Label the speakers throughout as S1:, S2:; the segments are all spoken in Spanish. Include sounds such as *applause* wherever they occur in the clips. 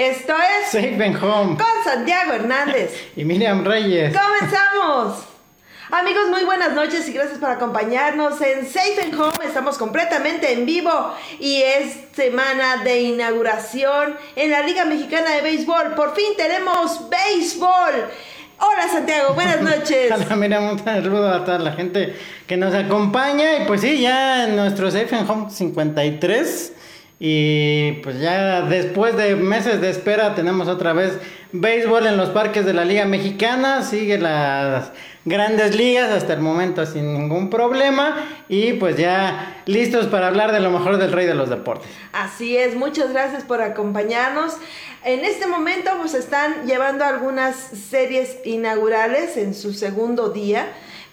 S1: Esto es
S2: Safe and Home
S1: con Santiago Hernández. *laughs*
S2: y Miriam Reyes.
S1: ¡Comenzamos! Amigos, muy buenas noches y gracias por acompañarnos en Safe and Home. Estamos completamente en vivo y es semana de inauguración en la Liga Mexicana de Béisbol. Por fin tenemos béisbol. Hola Santiago, buenas noches. *laughs*
S2: Hola, Miriam, un saludo a toda la gente que nos acompaña. Y pues sí, ya en nuestro Safe and Home 53. Y pues ya después de meses de espera tenemos otra vez béisbol en los parques de la Liga Mexicana. Sigue las grandes ligas hasta el momento sin ningún problema. Y pues ya listos para hablar de lo mejor del rey de los deportes.
S1: Así es, muchas gracias por acompañarnos. En este momento pues están llevando algunas series inaugurales en su segundo día.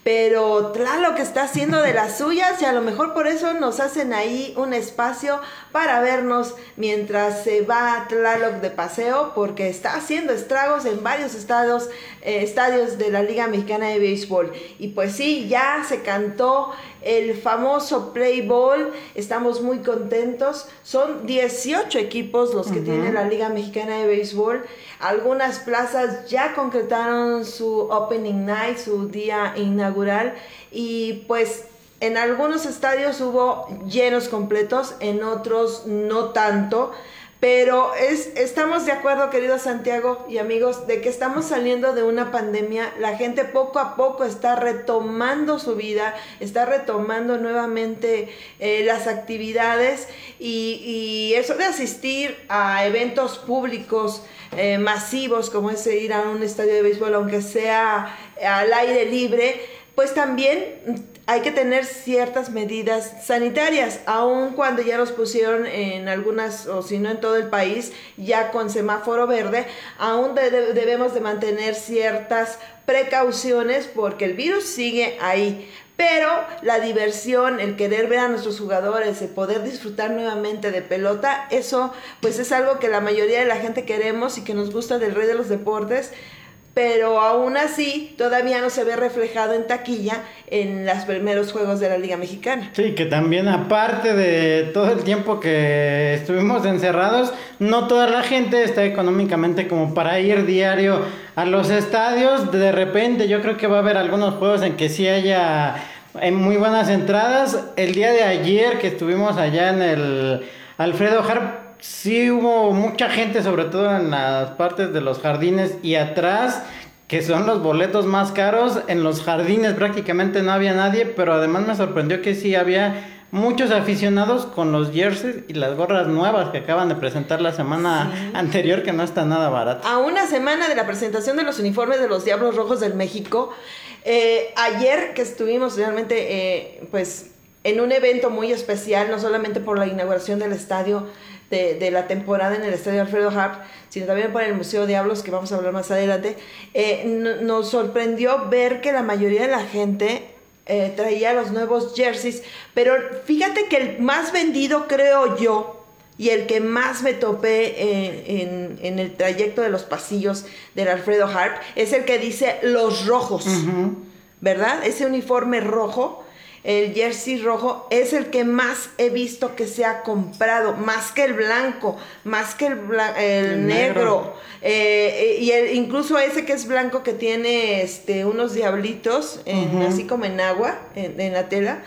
S1: Pero Tlaloc está haciendo de las suyas y a lo mejor por eso nos hacen ahí un espacio para vernos mientras se va Tlaloc de paseo porque está haciendo estragos en varios estados, eh, estadios de la Liga Mexicana de Béisbol. Y pues sí, ya se cantó el famoso Play Ball, estamos muy contentos. Son 18 equipos los que tiene la Liga Mexicana de Béisbol. Algunas plazas ya concretaron su Opening Night, su día inaugural y pues en algunos estadios hubo llenos completos, en otros no tanto. Pero es, estamos de acuerdo, querido Santiago y amigos, de que estamos saliendo de una pandemia. La gente poco a poco está retomando su vida, está retomando nuevamente eh, las actividades y, y, eso de asistir a eventos públicos eh, masivos, como es ir a un estadio de béisbol, aunque sea al aire libre, pues también hay que tener ciertas medidas sanitarias, aun cuando ya los pusieron en algunas, o si no en todo el país, ya con semáforo verde, aún de, de, debemos de mantener ciertas precauciones porque el virus sigue ahí. Pero la diversión, el querer ver a nuestros jugadores, el poder disfrutar nuevamente de pelota, eso pues es algo que la mayoría de la gente queremos y que nos gusta del rey de los deportes pero aún así todavía no se ve reflejado en taquilla en los primeros juegos de la Liga Mexicana.
S2: Sí, que también aparte de todo el tiempo que estuvimos encerrados, no toda la gente está económicamente como para ir diario a los estadios. De repente yo creo que va a haber algunos juegos en que sí haya en muy buenas entradas. El día de ayer que estuvimos allá en el Alfredo Harp sí hubo mucha gente, sobre todo en las partes de los jardines y atrás, que son los boletos más caros. En los jardines prácticamente no había nadie, pero además me sorprendió que sí había muchos aficionados con los jerseys y las gorras nuevas que acaban de presentar la semana sí. anterior, que no está nada barato.
S1: A una semana de la presentación de los uniformes de los Diablos Rojos del México, eh, ayer que estuvimos realmente, eh, pues, en un evento muy especial, no solamente por la inauguración del estadio, de, de, la temporada en el Estadio Alfredo Harp, sino también por el Museo Diablos, que vamos a hablar más adelante, eh, nos sorprendió ver que la mayoría de la gente eh, traía los nuevos jerseys, pero fíjate que el más vendido, creo yo, y el que más me topé eh, en, en, el trayecto de los pasillos del Alfredo Harp, es el que dice los rojos, uh -huh. ¿verdad? Ese uniforme rojo el jersey rojo es el que más he visto que se ha comprado, más que el blanco, más que el, blan el, el negro. negro. Eh, y el, incluso ese que es blanco que tiene este, unos diablitos, en, uh -huh. así como en agua, en, en la tela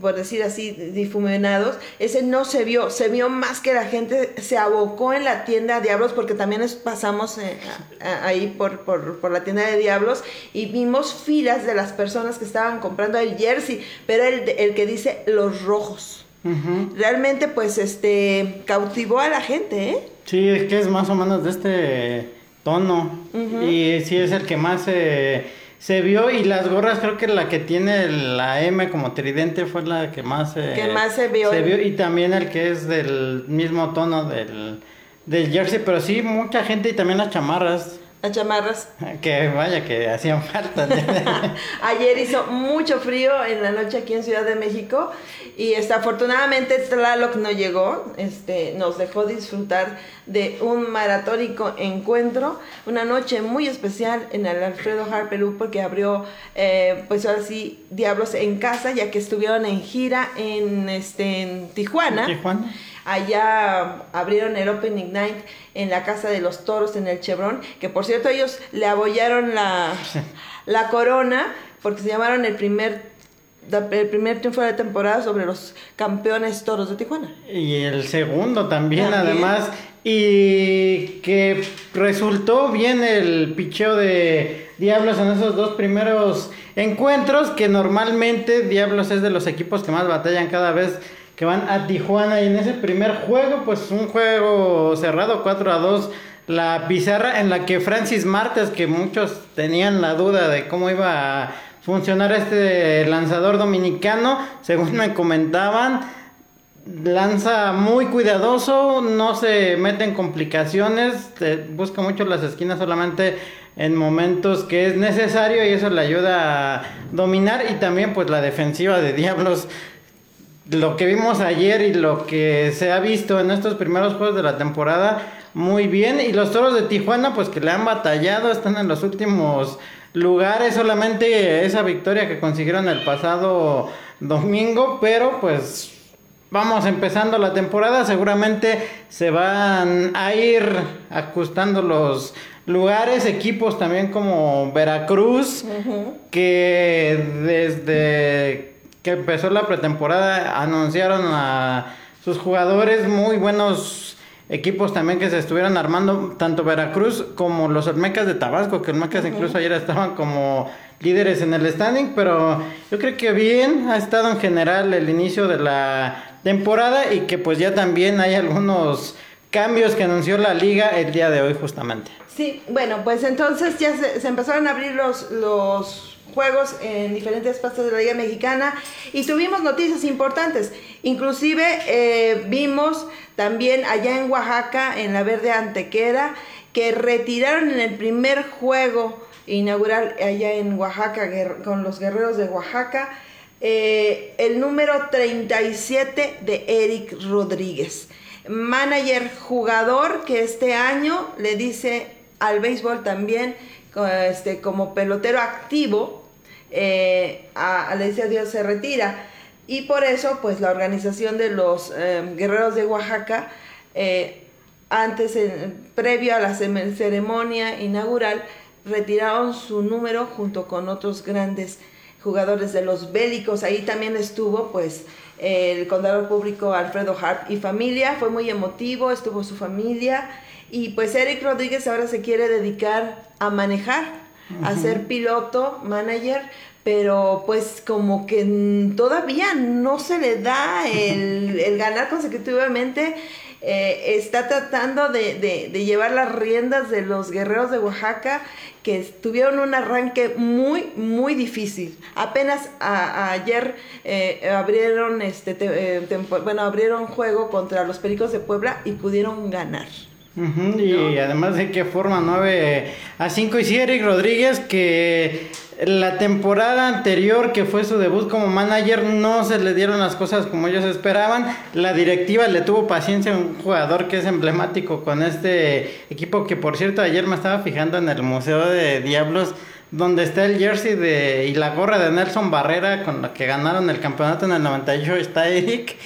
S1: por decir así, difuminados, ese no se vio, se vio más que la gente se abocó en la tienda Diablos, porque también pasamos eh, a, a, ahí por, por, por, la tienda de Diablos y vimos filas de las personas que estaban comprando el jersey, pero el, el que dice los rojos. Uh -huh. Realmente pues este cautivó a la gente, ¿eh?
S2: Sí, es que es más o menos de este tono uh -huh. y sí es el que más... Eh se vio y las gorras creo que la que tiene la M como tridente fue la que más,
S1: eh, que más se, vio.
S2: se vio y también el que es del mismo tono del, del jersey pero sí mucha gente y también las chamarras
S1: las chamarras.
S2: Que vaya, que hacían falta. *laughs* *laughs*
S1: Ayer hizo mucho frío en la noche aquí en Ciudad de México y desafortunadamente Tlaloc no llegó. Este, nos dejó disfrutar de un maratónico encuentro, una noche muy especial en el Alfredo Harpelú porque abrió, eh, pues ahora sí, Diablos en casa, ya que estuvieron en gira en, este, en Tijuana.
S2: Tijuana.
S1: Allá abrieron el Opening Night en la Casa de los Toros en el Chevron, que por cierto ellos le abollaron la, *laughs* la corona porque se llamaron el primer el primer triunfo de la temporada sobre los campeones toros de Tijuana.
S2: Y el segundo también, además. Y que resultó bien el picheo de Diablos en esos dos primeros encuentros, que normalmente Diablos es de los equipos que más batallan cada vez que van a Tijuana. Y en ese primer juego, pues un juego cerrado 4 a 2 la pizarra en la que Francis Martes, que muchos tenían la duda de cómo iba a funcionar este lanzador dominicano, según me comentaban, lanza muy cuidadoso, no se mete en complicaciones, busca mucho las esquinas solamente en momentos que es necesario y eso le ayuda a dominar y también pues la defensiva de Diablos lo que vimos ayer y lo que se ha visto en estos primeros juegos de la temporada muy bien. Y los toros de Tijuana pues que le han batallado están en los últimos lugares, solamente esa victoria que consiguieron el pasado domingo, pero pues vamos empezando la temporada, seguramente se van a ir ajustando los lugares, equipos también como Veracruz, que desde que empezó la pretemporada anunciaron a sus jugadores muy buenos equipos también que se estuvieron armando, tanto Veracruz como los Olmecas de Tabasco, que Olmecas incluso ayer estaban como líderes en el standing, pero yo creo que bien ha estado en general el inicio de la temporada y que pues ya también hay algunos cambios que anunció la liga el día de hoy justamente.
S1: Sí, bueno, pues entonces ya se, se empezaron a abrir los, los juegos en diferentes partes de la Liga Mexicana y tuvimos noticias importantes. Inclusive eh, vimos también allá en Oaxaca, en la Verde Antequera, que retiraron en el primer juego inaugural allá en Oaxaca con los guerreros de Oaxaca eh, el número 37 de Eric Rodríguez. Manager jugador que este año le dice al béisbol también este, como pelotero activo eh, a, Dios se retira. Y por eso, pues la organización de los em, guerreros de Oaxaca, eh, antes, previo a la ceremonia inaugural, retiraron su número junto con otros grandes jugadores de los bélicos. Ahí también estuvo, pues, el contador público Alfredo Hart y familia. Fue muy emotivo, estuvo su familia. Y pues Eric Rodríguez ahora se quiere dedicar a manejar a ser piloto, manager, pero pues como que todavía no se le da el, *laughs* ganar consecutivamente. Eh, está tratando de, llevar las riendas de los guerreros de Oaxaca que tuvieron un arranque muy, muy difícil. Apenas ayer eh, abrieron, este, eh, bueno, abrieron juego contra los Pericos de Puebla y pudieron ganar
S2: y además de qué forma 9 a 5 y Eric Rodríguez que la temporada anterior que fue su debut como manager no se le dieron las cosas como ellos esperaban. La directiva le tuvo paciencia a un jugador que es emblemático con este equipo que por cierto ayer me estaba fijando en el Museo de Diablos donde está el jersey de, y la gorra de Nelson Barrera con la que ganaron el campeonato en el 98 está Eric.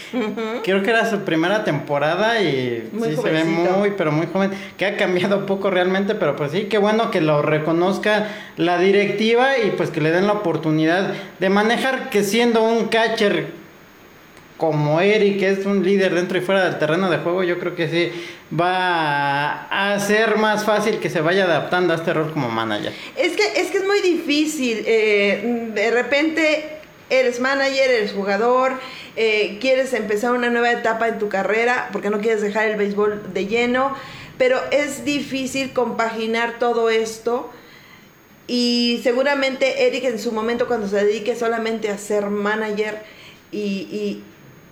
S2: Creo que era su primera temporada y sí se ve muy, pero muy joven, que ha cambiado poco realmente, pero pues sí, qué bueno que lo reconozca la directiva y pues que le den la oportunidad de manejar que siendo un catcher como Eric, es un líder dentro y fuera del terreno de juego, yo creo que sí va a ser más fácil que se vaya adaptando a este rol como manager.
S1: Es que es, que es muy difícil. Eh, de repente eres manager, eres jugador, eh, quieres empezar una nueva etapa en tu carrera porque no quieres dejar el béisbol de lleno, pero es difícil compaginar todo esto. Y seguramente Eric en su momento cuando se dedique solamente a ser manager y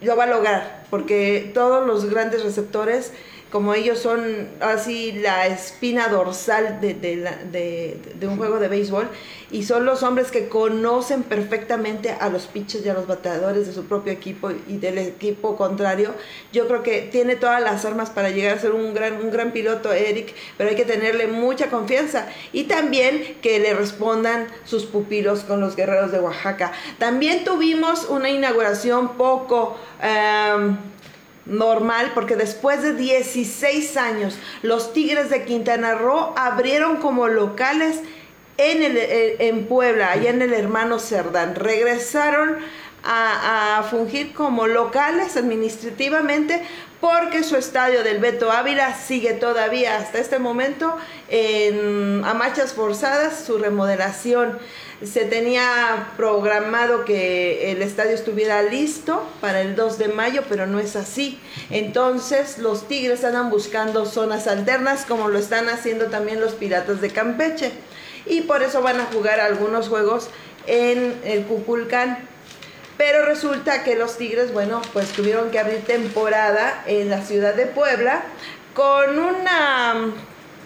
S1: lo va a lograr, porque todos los grandes receptores como ellos son así la espina dorsal de, de, un juego de béisbol y son los hombres que conocen perfectamente a los pitchers y a los bateadores de su propio equipo y del equipo contrario. Yo creo que tiene todas las armas para llegar a ser un gran, un gran piloto, Eric, pero hay que tenerle mucha confianza y también que le respondan sus pupilos con los guerreros de Oaxaca. También tuvimos una inauguración poco... Em, normal porque después de 16 años los Tigres de Quintana Roo abrieron como locales en, el, eh, en Puebla, allá en el hermano Cerdán. Regresaron a, fungir como locales administrativamente porque su estadio del Beto Ávila sigue todavía hasta este momento en, a marchas forzadas su remodelación. Se tenía programado que el estadio estuviera listo para el 2 de mayo, pero no es así. Entonces los Tigres andan buscando zonas alternas como lo están haciendo también los Piratas de Campeche. Y por eso van a jugar algunos juegos en el Cuculcán. Pero resulta que los Tigres, bueno, pues tuvieron que abrir temporada en la ciudad de Puebla con una,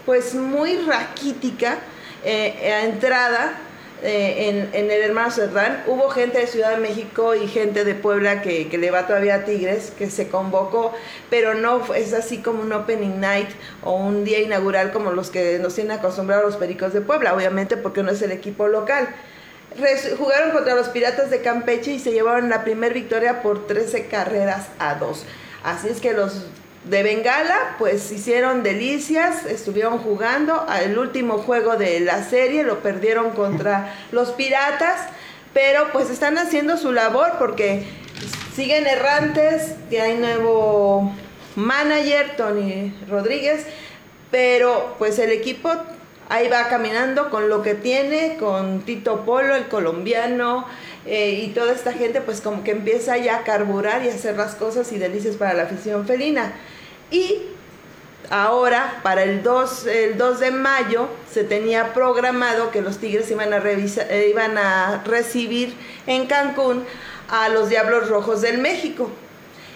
S1: pues muy raquítica eh, entrada eh, en, el hermano Cerdán. Hubo gente de Ciudad de México y gente de Puebla que, que, le va todavía a Tigres, que se convocó, pero no es así como un opening night o un día inaugural como los que nos tienen acostumbrados los Pericos de Puebla, obviamente porque no es el equipo local jugaron contra los Piratas de Campeche y se llevaron la primera victoria por 13 carreras a 2. Así es que los de Bengala pues hicieron delicias, estuvieron jugando. El último juego de la serie lo perdieron contra *laughs* los Piratas, pero pues están haciendo su labor porque siguen errantes, hay nuevo manager, Tony Rodríguez, pero pues el equipo ahí va caminando con lo que tiene, con Tito Polo, el colombiano, eh, y toda esta gente pues como que empieza ya a carburar y a hacer las cosas y delicias para la afición felina. Y ahora, para el 2, el 2 de mayo, se tenía programado que los Tigres eh, iban a recibir en Cancún a los Diablos Rojos del México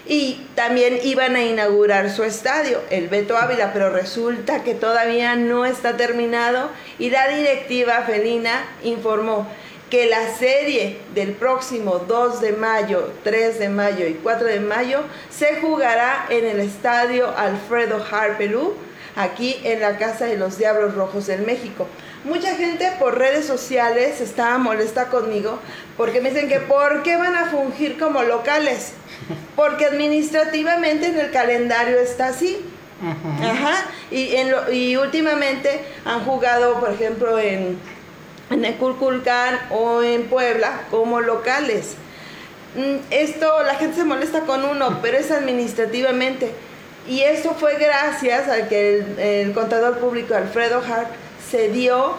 S1: y también iban a inaugurar su estadio, el Beto Ávila, pero resulta que todavía no está terminado y la directiva felina informó que la serie del próximo 2 de mayo, 3 de mayo y 4 de mayo se jugará en el estadio Alfredo Harpelú, aquí en la Casa de los Diablos Rojos del México. Mucha gente por redes sociales estaba molesta conmigo porque me dicen que ¿por qué van a fungir como locales? Porque administrativamente en el calendario está así. Ajá. Y, en y últimamente han jugado, por ejemplo, en, en Eculculcán o en Puebla como locales. Mm, esto, la gente se molesta con uno, pero es administrativamente. Y esto fue gracias a que el, el contador público Alfredo Hart cedió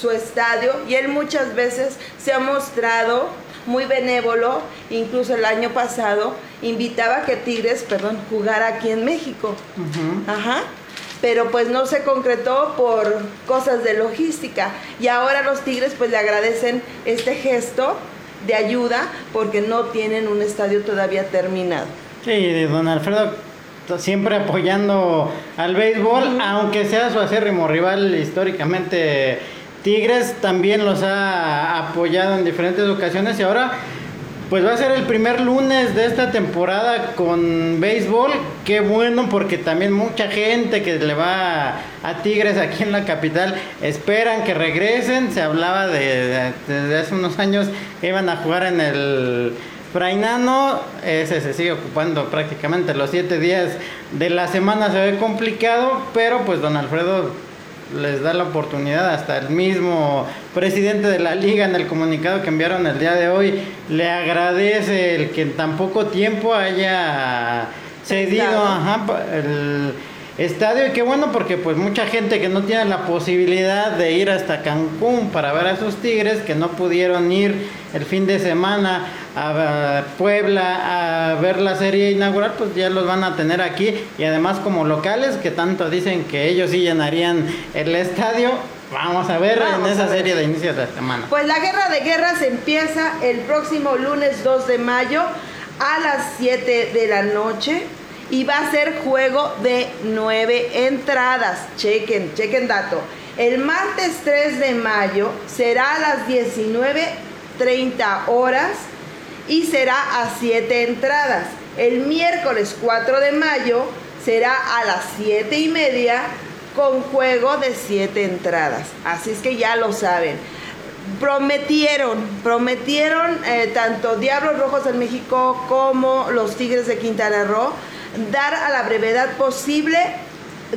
S1: su estadio y él muchas veces se ha mostrado muy benévolo, incluso el año pasado invitaba a que Tigres, perdón, jugara aquí en México. Ajá. Pero pues no se concretó por cosas de logística. Y ahora los Tigres pues le agradecen este gesto de ayuda porque no tienen un estadio todavía terminado.
S2: Sí, don Alfredo siempre apoyando al béisbol, aunque sea su acérrimo rival históricamente Tigres también los ha apoyado en diferentes ocasiones y ahora pues va a ser el primer lunes de esta temporada con béisbol. Qué bueno porque también mucha gente que le va a, Tigres aquí en la capital esperan que regresen. Se hablaba de, desde hace unos años que iban a jugar en el Frainano. Ese se sigue ocupando prácticamente los siete días de la semana. Se ve complicado, pero pues don Alfredo les da la oportunidad, hasta el mismo presidente de la liga en el comunicado que enviaron el día de hoy, le agradece el que en tan poco tiempo haya cedido el estadio. Y qué bueno porque pues mucha gente que no tiene la posibilidad de ir hasta Cancún para ver a sus Tigres que no pudieron ir el fin de semana a Puebla a ver la serie inaugural pues ya los van a tener aquí y además como locales que tanto dicen que ellos sí llenarían el estadio Vamos a ver en esa serie de inicios de semana.
S1: Pues la guerra de guerras empieza el próximo lunes 2 de mayo a las 7 de la noche y va a ser juego de nueve entradas. Chequen, chequen dato. El martes 3 de mayo será a las 19.30 horas y será a 7 entradas. El miércoles 4 de mayo será a las 7 y media con juego de 7 entradas. Así es que ya lo saben. Prometieron, prometieron eh, tanto Diablos Rojos de México como los Tigres de Quintana Roo dar a la brevedad posible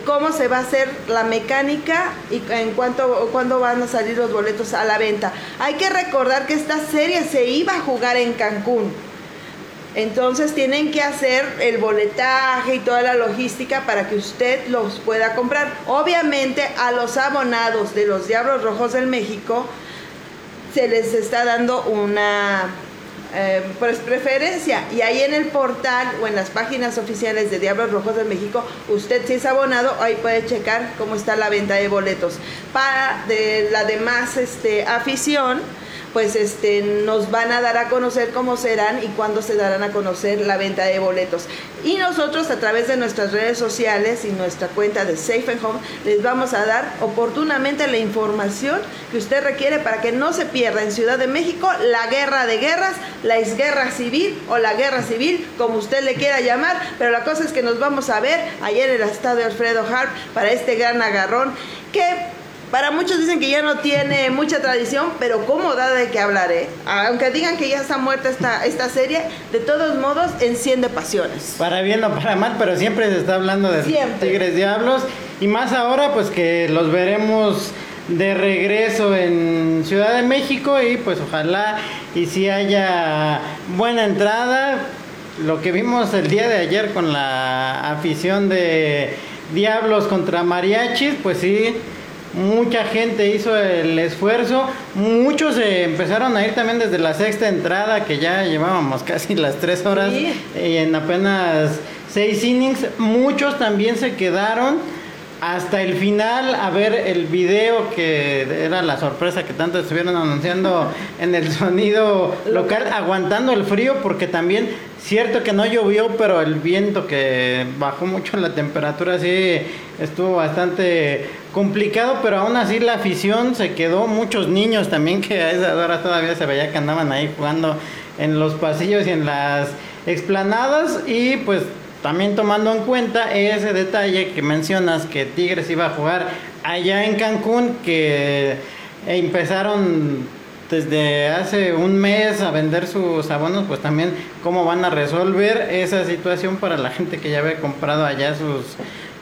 S1: cómo se va a hacer la mecánica y en cuánto cuándo van a salir los boletos a la venta. Hay que recordar que esta serie se iba a jugar en Cancún. Entonces tienen que hacer el boletaje y toda la logística para que usted los pueda comprar. Obviamente a los abonados de los Diablos Rojos del México se les está dando una eh, pues preferencia. Y ahí en el portal o en las páginas oficiales de Diablos Rojos de México, usted si es abonado, ahí puede checar cómo está la venta de boletos. Para de la demás este, afición, pues este, nos van a dar a conocer cómo serán y cuándo se darán a conocer la venta de boletos. Y nosotros a través de nuestras redes sociales y nuestra cuenta de Safe and Home les vamos a dar oportunamente la información que usted requiere para que no se pierda en Ciudad de México la guerra de guerras, la exguerra civil o la guerra civil, como usted le quiera llamar, pero la cosa es que nos vamos a ver ayer en el estadio Alfredo Harp para este gran agarrón que para muchos dicen que ya no tiene mucha tradición, pero cómo da de qué hablar, ¿eh? Aunque digan que ya está muerta esta, esta serie, de todos modos enciende pasiones.
S2: Para bien o para mal, pero siempre se está hablando de Tigres Diablos. Y más ahora, pues que los veremos de regreso en Ciudad de México y pues ojalá y si haya buena entrada. Lo que vimos el día de ayer con la afición de Diablos contra Mariachis, pues sí, mucha gente hizo el esfuerzo, muchos empezaron a ir también desde la sexta entrada, que ya llevábamos *laughs* casi las tres horas y en apenas seis innings, muchos también se quedaron hasta el final a ver el video que era la sorpresa que tanto estuvieron anunciando *laughs* en el sonido local, aguantando el frío porque también cierto que no llovió, pero el viento que bajó mucho la temperatura sí estuvo bastante complicado, pero aún así la afición se quedó, muchos niños también que a esa hora todavía se veía que andaban ahí jugando en los pasillos y en las explanadas. Y pues también tomando en cuenta ese detalle que mencionas que Tigres iba a jugar allá en Cancún, que empezaron desde hace un mes a vender sus abonos, pues también cómo van a resolver esa situación para la gente que ya había comprado allá sus,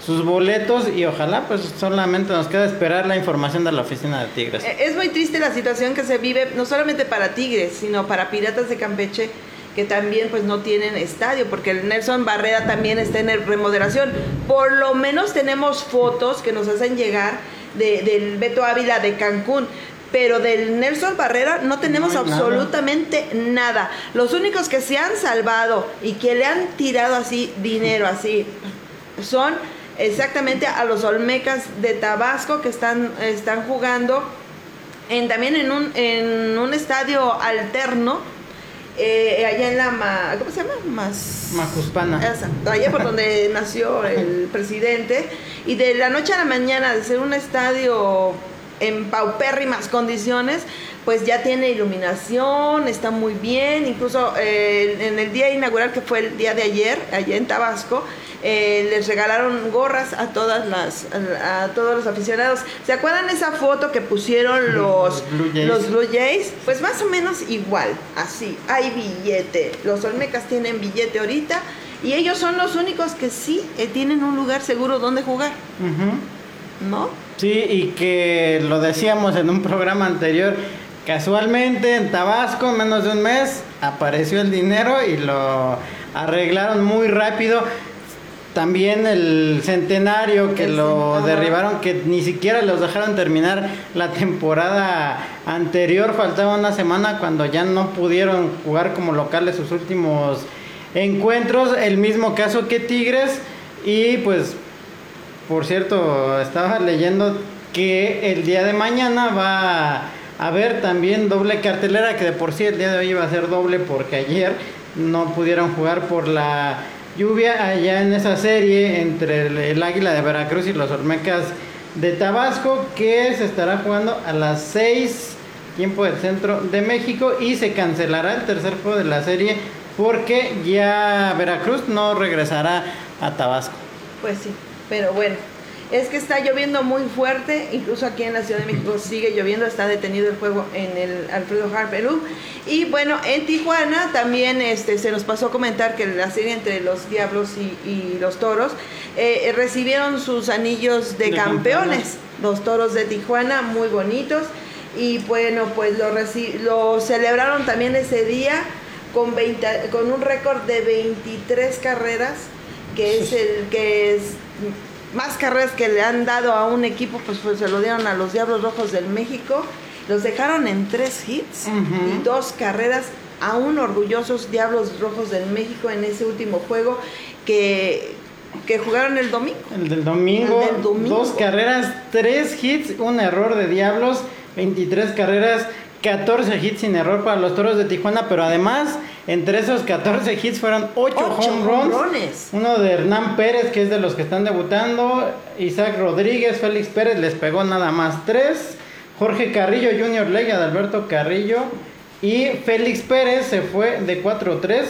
S2: sus boletos y ojalá pues solamente nos queda esperar la información de la oficina de Tigres.
S1: Es muy triste la situación que se vive, no solamente para Tigres, sino para Piratas de Campeche que también pues no tienen estadio, porque el Nelson Barrera también está en remodelación. Por lo menos tenemos fotos que nos hacen llegar de, del Beto Ávila de Cancún. Pero del Nelson Barrera no tenemos absolutamente nada. Los únicos que se han salvado y que le han tirado así dinero, así, son exactamente a los Olmecas de Tabasco que están, están jugando en, también en un, en un estadio alterno eh, allá en la, ¿cómo se llama? Más...
S2: Macuspana.
S1: allá por donde *laughs* nació el presidente. Y de la noche a la mañana, de ser un estadio en paupérrimas condiciones, pues ya tiene iluminación, está muy bien, incluso eh, en el día inaugural que fue el día de ayer, allá en Tabasco, eh, les regalaron gorras a todas las a, todos los aficionados. ¿Se acuerdan esa foto que pusieron los, los Blue, Jays? Pues más o menos igual, así, hay billete. Los Olmecas tienen billete ahorita y ellos son los únicos que sí eh, tienen un lugar seguro donde jugar. ¿No?
S2: Sí, y que lo decíamos en un programa anterior, casualmente en Tabasco, en menos de un mes, apareció el dinero y lo arreglaron muy rápido. También el centenario que lo derribaron, que ni siquiera los dejaron terminar la temporada anterior, faltaba una semana cuando ya no pudieron jugar como locales sus últimos encuentros. El mismo caso que Tigres. Y pues, por cierto, estaba leyendo que el día de mañana va a haber también doble cartelera, que de por sí el día de hoy iba a ser doble porque ayer no pudieron jugar por la lluvia allá en esa serie entre el, Águila de Veracruz y los Olmecas de Tabasco que se estará jugando a las 6 tiempo del centro de México y se cancelará el tercer juego de la serie porque ya Veracruz no regresará a Tabasco.
S1: Pues sí, pero bueno. es que está lloviendo muy fuerte, incluso aquí en la Ciudad de México sigue lloviendo, está detenido el juego en el Alfredo Hart Perú. Y bueno, en Tijuana también este, se nos pasó a comentar que la serie entre los Diablos y, los Toros eh, recibieron sus anillos de, campeones, los Toros de Tijuana, muy bonitos. Y bueno, pues lo, lo celebraron también ese día con, 20, con un récord de 23 carreras, que es el que es más carreras que le han dado a un equipo, pues, pues se lo dieron a los Diablos Rojos del México. Los dejaron en tres hits y dos carreras, aún orgullosos Diablos Rojos del México en ese último juego que, que jugaron el domingo.
S2: El del domingo, el del domingo. Dos carreras, tres hits, un error de Diablos, 23 carreras 14 hits sin error para los Toros de Tijuana, pero además entre esos 14 hits fueron 8, home runs. Uno de Hernán Pérez, que es de los que están debutando. Isaac Rodríguez, Félix Pérez les pegó nada más 3. Jorge Carrillo, Junior Lega de Alberto Carrillo. Y Félix Pérez se fue de 4-3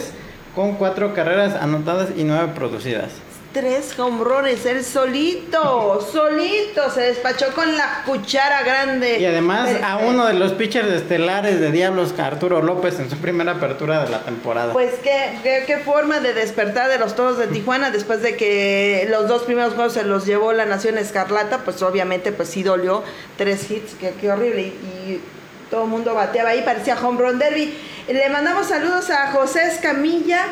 S2: con 4 carreras anotadas y 9 producidas
S1: tres hombrones, él solito, solito, se despachó con la cuchara grande.
S2: Y además a uno de los pitchers estelares de Diablos, Arturo López, en su primera apertura de la temporada.
S1: Pues qué, qué, forma de despertar de los toros de Tijuana después de que los dos primeros juegos se los llevó la Nación Escarlata, pues obviamente pues sí dolió, tres hits, qué, qué horrible. Y, todo el mundo bateaba ahí, parecía home run derby. Le mandamos saludos a José Escamilla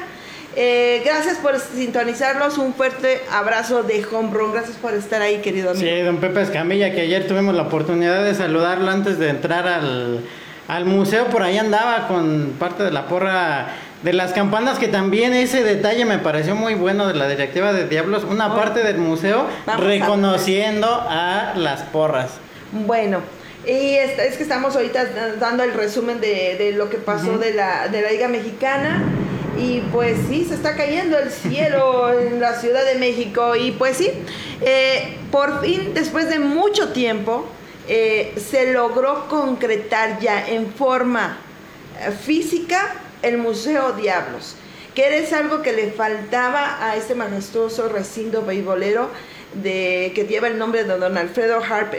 S1: eh, gracias por sintonizarlos. Un fuerte abrazo de Home Run. Gracias por estar ahí, querido amigo.
S2: Sí, don Pepe Escamilla, que ayer tuvimos la oportunidad de saludarlo antes de entrar al, al museo. Por ahí andaba con parte de la porra de las campanas, que también ese detalle me pareció muy bueno de la directiva de Diablos. Una oh. parte del museo reconociendo a, las porras.
S1: Bueno. Y es, que estamos ahorita dando el resumen de, lo que pasó de, la, de la Liga Mexicana. Y pues sí, se está cayendo el cielo *laughs* en la Ciudad de México. Y pues sí, eh, por fin, después de mucho tiempo, eh, se logró concretar ya en forma eh, física el Museo Diablos, que es algo que le faltaba a este majestuoso recinto beisbolero de, que lleva el nombre de don Alfredo Harp.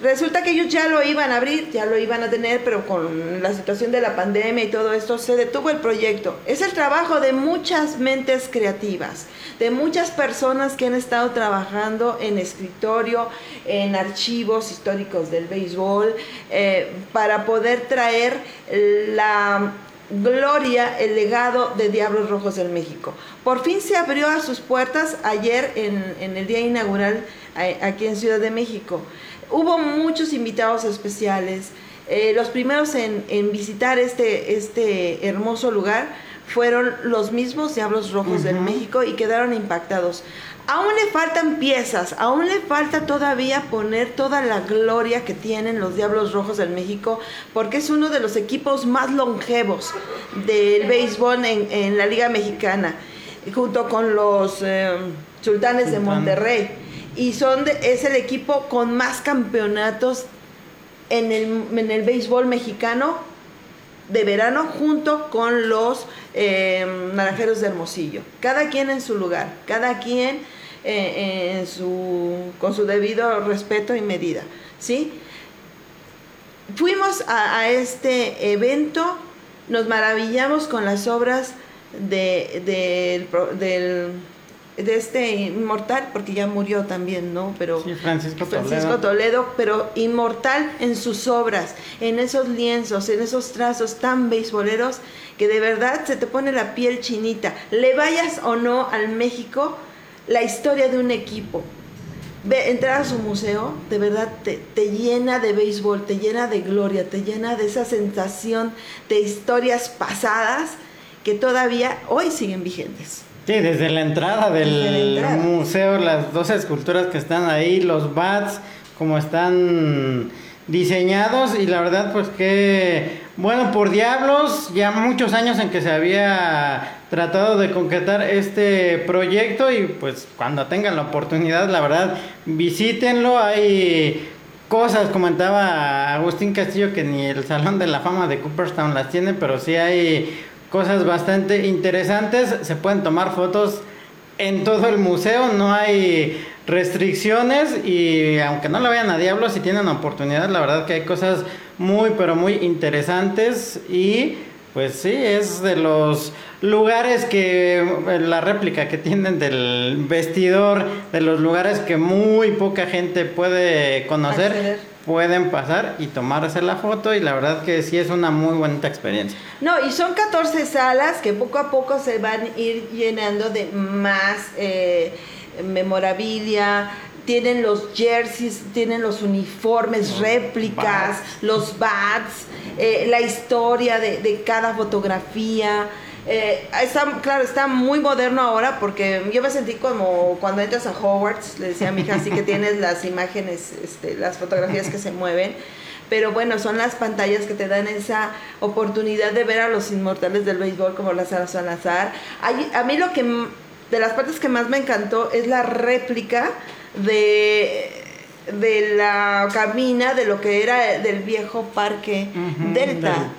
S1: Resulta que ellos ya lo iban a abrir, ya lo iban a tener, pero con la situación de la pandemia y todo esto se detuvo el proyecto. Es el trabajo de muchas mentes creativas, de muchas personas que han estado trabajando en escritorio, en archivos históricos del béisbol, eh, para poder traer la gloria, el legado de Diablos Rojos del México. Por fin se abrió a sus puertas ayer en, el día inaugural aquí en Ciudad de México. Hubo muchos invitados especiales. Eh, los primeros en, visitar este, este hermoso lugar fueron los mismos Diablos Rojos del México y quedaron impactados. Aún le faltan piezas, aún le falta todavía poner toda la gloria que tienen los Diablos Rojos del México, porque es uno de los equipos más longevos del béisbol en, la Liga Mexicana, junto con los eh, Sultanes de Monterrey. Y son es el equipo con más campeonatos en el, en el béisbol mexicano de verano junto con los eh, naranjeros de Hermosillo. Cada quien en su lugar, cada quien en su, con su debido respeto y medida. ¿sí? Fuimos a, este evento, nos maravillamos con las obras de, del, de este inmortal, porque ya murió también, ¿no? Pero
S2: Francisco,
S1: Francisco Toledo. pero inmortal en sus obras, en esos lienzos, en esos trazos tan beisboleros, que de verdad se te pone la piel chinita. Le vayas o no al México, la historia de un equipo. Ve, entrar a su museo, de verdad te, te, llena de béisbol, te llena de gloria, te llena de esa sensación de historias pasadas que todavía hoy siguen vigentes.
S2: Sí, desde la entrada del museo, las dos esculturas que están ahí, los bats, como están diseñados y la verdad pues que bueno por diablos ya muchos años en que se había tratado de concretar este proyecto y pues cuando tengan la oportunidad la verdad visítenlo. Hay cosas comentaba Agustín Castillo que ni el salón de la fama de Cooperstown las tiene pero sí hay cosas bastante interesantes. Se pueden tomar fotos en todo el museo, no hay restricciones y aunque no lo vean a diablo, si tienen oportunidad, la verdad que hay cosas muy, pero muy interesantes y pues sí, es de los lugares que eh, la réplica que tienen del vestidor, de los lugares que muy poca gente puede conocer, pueden pasar y tomarse la foto y la verdad que sí es una muy bonita experiencia.
S1: No, y son 14 salas que poco a poco se van a ir llenando de más eh, memorabilia, tienen los jerseys, tienen los uniformes, réplicas, los bats, eh, la historia de, cada fotografía. Eh, está, claro, está muy moderno ahora porque yo me sentí como cuando entras a Hogwarts, le decía a mi hija, así que tienes *laughs* las imágenes, este, las fotografías que se mueven. Pero bueno, son las pantallas que te dan esa oportunidad de ver a los inmortales del béisbol como las Salazar. A mí lo que, de las partes que más me encantó es la réplica de, de la cabina de lo que era del viejo parque Delta.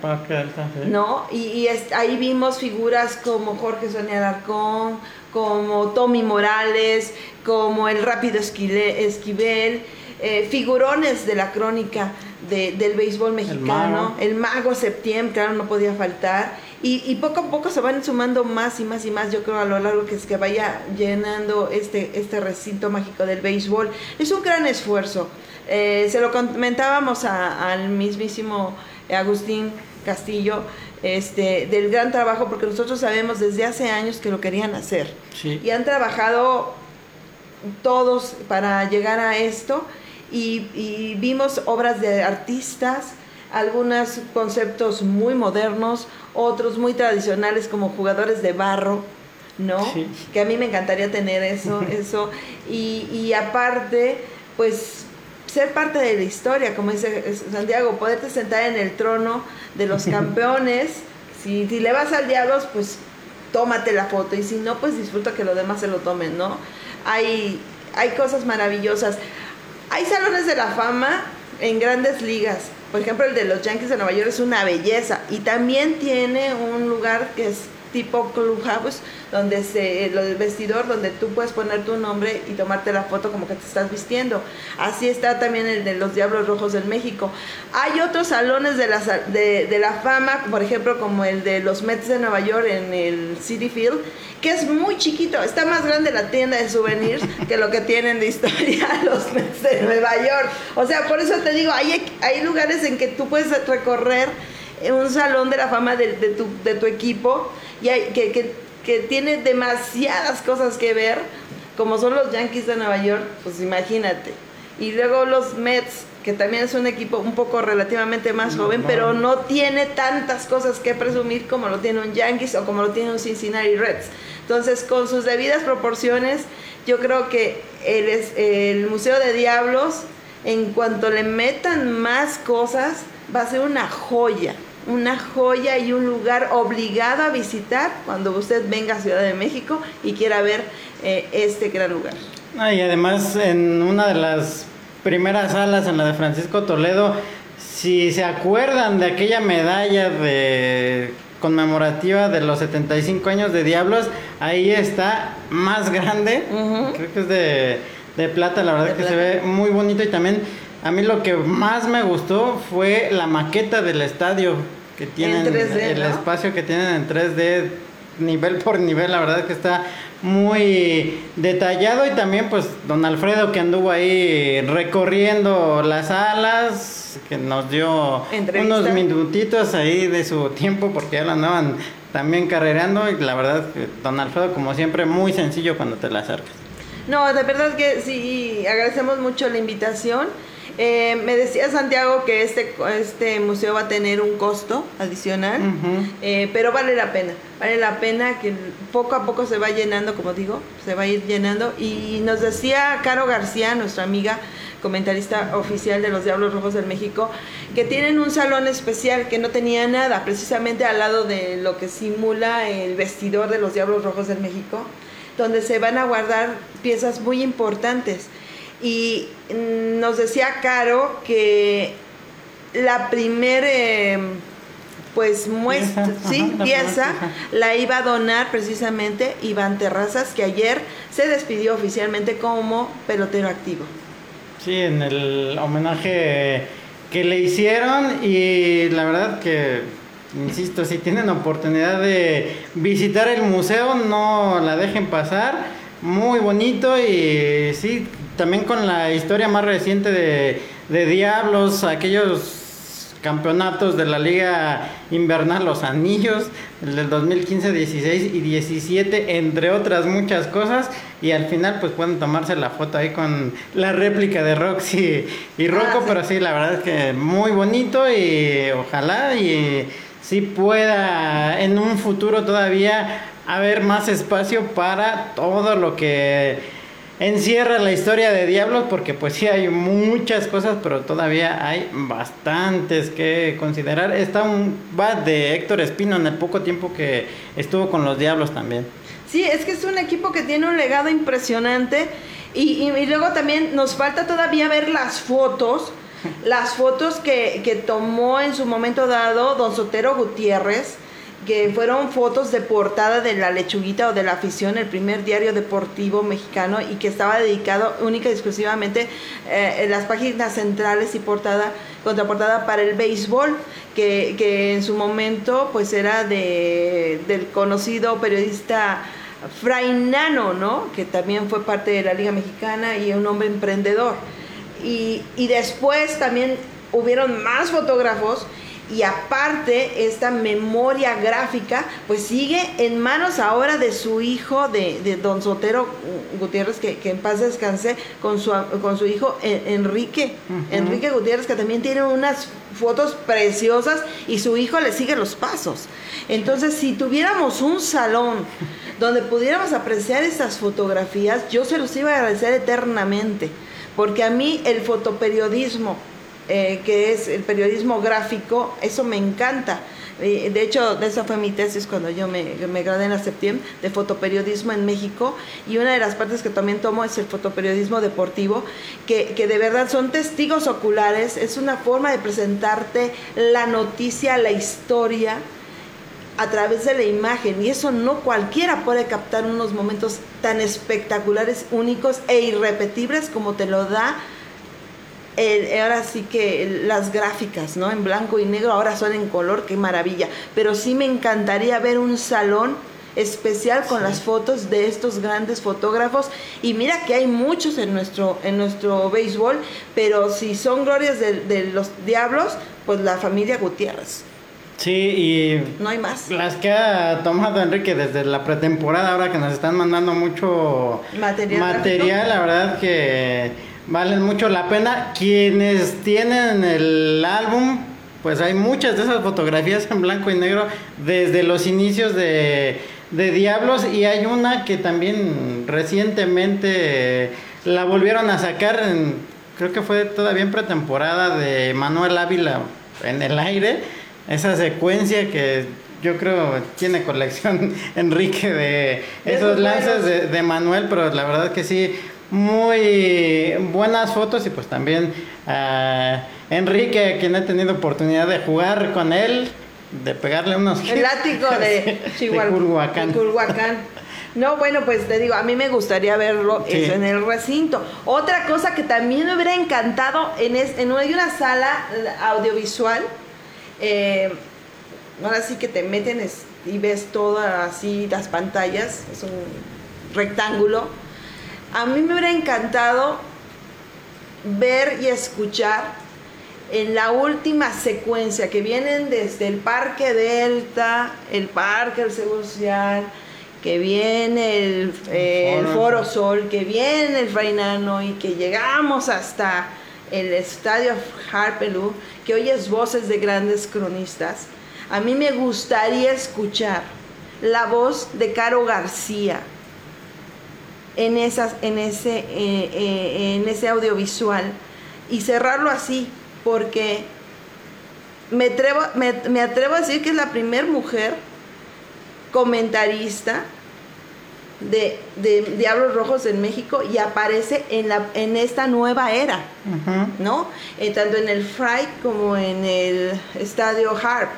S1: ¿No? Y, ahí vimos figuras como Jorge Sonia Alarcón, como Tommy Morales, como el Rápido Esquivel, eh, figurones de la crónica del béisbol mexicano, el mago. Septiembre, claro, no podía faltar. Y, poco a poco se van sumando más y más y más, yo creo, a lo largo que es que vaya llenando este, este recinto mágico del béisbol. Es un gran esfuerzo. Eh, se lo comentábamos al mismísimo Agustín Castillo, este, del gran trabajo, porque nosotros sabemos desde hace años que lo querían hacer. Y han trabajado todos para llegar a esto y, y vimos obras de artistas, algunos conceptos muy modernos, otros muy tradicionales como jugadores de barro, ¿no? Que a mí me encantaría tener eso, *laughs* eso. Y, y aparte, pues ser parte de la historia, como dice Santiago, poderte sentar en el trono de los *laughs* campeones. si, si le vas al diablos, pues tómate la foto y si no, pues disfruta que los demás se lo tomen, ¿no? Hay, hay cosas maravillosas. Hay salones de la fama en grandes ligas. Por ejemplo, el de los Yankees de Nueva York es una belleza y también tiene un lugar que es tipo clubhouse, donde se, el vestidor, donde tú puedes poner tu nombre y tomarte la foto como que te estás vistiendo. Así está también el de los Diablos Rojos del México. Hay otros salones de la, de, de la fama, por ejemplo, como el de los Mets de Nueva York en el City Field, que es muy chiquito. Está más grande la tienda de souvenirs *laughs* que lo que tienen de historia *laughs* los Mets de Nueva York. O sea, por eso te digo, hay, hay lugares en que tú puedes recorrer un salón de la fama de, de, tu, de tu equipo y hay, que, que, que, tiene demasiadas cosas que ver, como son los Yankees de Nueva York, pues imagínate. Y luego los Mets, que también es un equipo un poco relativamente más joven, pero no tiene tantas cosas que presumir como lo tiene un Yankees o como lo tiene un Cincinnati Reds. Entonces, con sus debidas proporciones, yo creo que el, el Museo de Diablos, en cuanto le metan más cosas, va a ser una joya una joya y un lugar obligado a visitar cuando usted venga a Ciudad de México y quiera ver eh, este gran lugar.
S2: Ah, y además en una de las primeras salas, en la de Francisco Toledo, si se acuerdan de aquella medalla de conmemorativa de los 75 años de Diablos, ahí está más grande, creo que es de, de plata, la verdad que se ve muy bonito y también a mí lo que más me gustó fue la maqueta del estadio que tienen, el espacio que tienen en 3D nivel por nivel, la verdad que está muy detallado. Y también pues don Alfredo que anduvo ahí recorriendo las salas, que nos dio unos minutitos ahí de su tiempo porque ya lo andaban también carrereando. Y la verdad que don Alfredo como siempre muy sencillo cuando te la acercas.
S1: No, de verdad que sí, agradecemos mucho la invitación eh, me decía Santiago que este, este museo va a tener un costo adicional, eh, pero vale la pena, vale la pena que poco a poco se va llenando, como digo, se va a ir llenando. Y nos decía Caro García, nuestra amiga comentarista oficial de los Diablos Rojos del México, que tienen un salón especial que no tenía nada, precisamente al lado de lo que simula el vestidor de los Diablos Rojos del México, donde se van a guardar piezas muy importantes. Y nos decía Caro que la primera em, pues muestra,
S2: Pieza,
S1: sí,
S2: ajá, la
S1: pieza,
S2: pieza.
S1: la iba a donar precisamente Iván Terrazas, que ayer se despidió oficialmente como pelotero activo.
S2: Sí, en el homenaje que le hicieron y la verdad que, insisto, si tienen oportunidad de visitar el museo, no la dejen pasar. Muy bonito y sí, también con la historia más reciente de, de Diablos, aquellos campeonatos de la Liga Invernal, los anillos, el del 2015, 16 y 17, entre otras muchas cosas. Y al final, pues pueden tomarse la foto ahí con la réplica de Roxy y Rocco,
S1: Ah, sí.
S2: pero sí, la verdad es que muy bonito y ojalá y sí pueda en un futuro todavía haber más espacio para todo lo que encierra la historia de Diablos porque pues sí hay muchas cosas pero todavía hay bastantes que considerar. Está un va de Héctor Espino en el poco tiempo que estuvo con los Diablos también.
S1: Sí, es que es un equipo que tiene un legado impresionante y, y- y luego también nos falta todavía ver las fotos, *laughs* las fotos que, que tomó en su momento dado don Sotero Gutiérrez, que fueron fotos de portada de la lechuguita o de la afición, el primer diario deportivo mexicano y que estaba dedicado única y exclusivamente eh, en las páginas centrales y portada, contraportada para el béisbol, que, que en su momento pues era de, del conocido periodista Fray Nano, ¿no? Que también fue parte de la Liga Mexicana y un hombre emprendedor. Y, y después también hubieron más fotógrafos y aparte esta memoria gráfica pues sigue en manos ahora de su hijo, de, de don Sotero Gutiérrez, que, que en paz descanse, con su, con su hijo En- Enrique. Enrique Gutiérrez, que también tiene unas fotos preciosas y su hijo le sigue los pasos. Entonces, si tuviéramos un salón donde pudiéramos apreciar estas fotografías, yo se los iba a agradecer eternamente, porque a mí el fotoperiodismo, eh, que es el periodismo gráfico, eso me encanta. Eh, De hecho, esa fue mi tesis cuando yo me, me gradué en la septiembre de fotoperiodismo en México y una de las partes que también tomo es el fotoperiodismo deportivo, que, que de verdad son testigos oculares, es una forma de presentarte la noticia, la historia a través de la imagen y eso no cualquiera puede captar unos momentos tan espectaculares, únicos e irrepetibles como te lo da ahora sí que las gráficas, ¿no? En blanco y negro, ahora son en color, qué maravilla. Pero sí me encantaría ver un salón especial con las fotos de estos grandes fotógrafos. Y mira que hay muchos en nuestro en nuestro béisbol pero si son glorias de, de los diablos pues la familia Gutiérrez.
S2: Sí y
S1: no hay más.
S2: las que ha tomado Enrique desde la pretemporada ahora que nos están mandando mucho
S1: Material
S2: material la verdad que valen mucho la pena. Quienes tienen el álbum pues hay muchas de esas fotografías en blanco y negro desde los inicios de, de Diablos y hay una que también recientemente la volvieron a sacar en- creo que fue todavía en pretemporada de Manuel Ávila en el aire. Esa secuencia que yo creo tiene colección *laughs* Enrique de esos lances de, de Manuel, pero la verdad que sí, muy buenas fotos y pues también a Enrique, quien he tenido oportunidad de jugar con él, de pegarle unos
S1: El látigo de *laughs* Chihuahua.
S2: Culhuacán.
S1: No, bueno, pues te digo, a mí me gustaría verlo
S2: Sí.
S1: eso, en el recinto. Otra cosa que también me hubiera encantado, en, es, en una, hay una sala audiovisual, eh, ahora sí que te meten es- y ves todas así las pantallas, es un rectángulo. A mí me hubiera encantado ver y escuchar en la última secuencia que vienen desde el Parque Delta, el Parque del Seguro Social, que viene el, eh, el
S2: Foro
S1: Sol, que viene el Frainano y que llegamos hasta el Estadio Harpelú, que oyes voces de grandes cronistas. A mí me gustaría escuchar la voz de Caro García en, esas, en, ese, eh, eh, en ese audiovisual y cerrarlo así, porque me atrevo, me, me atrevo a decir que es la primera mujer comentarista de, de Diablos Rojos en México y aparece en, la, en esta nueva era. ¿no? Eh, tanto en el Fright como en el Estadio Harp.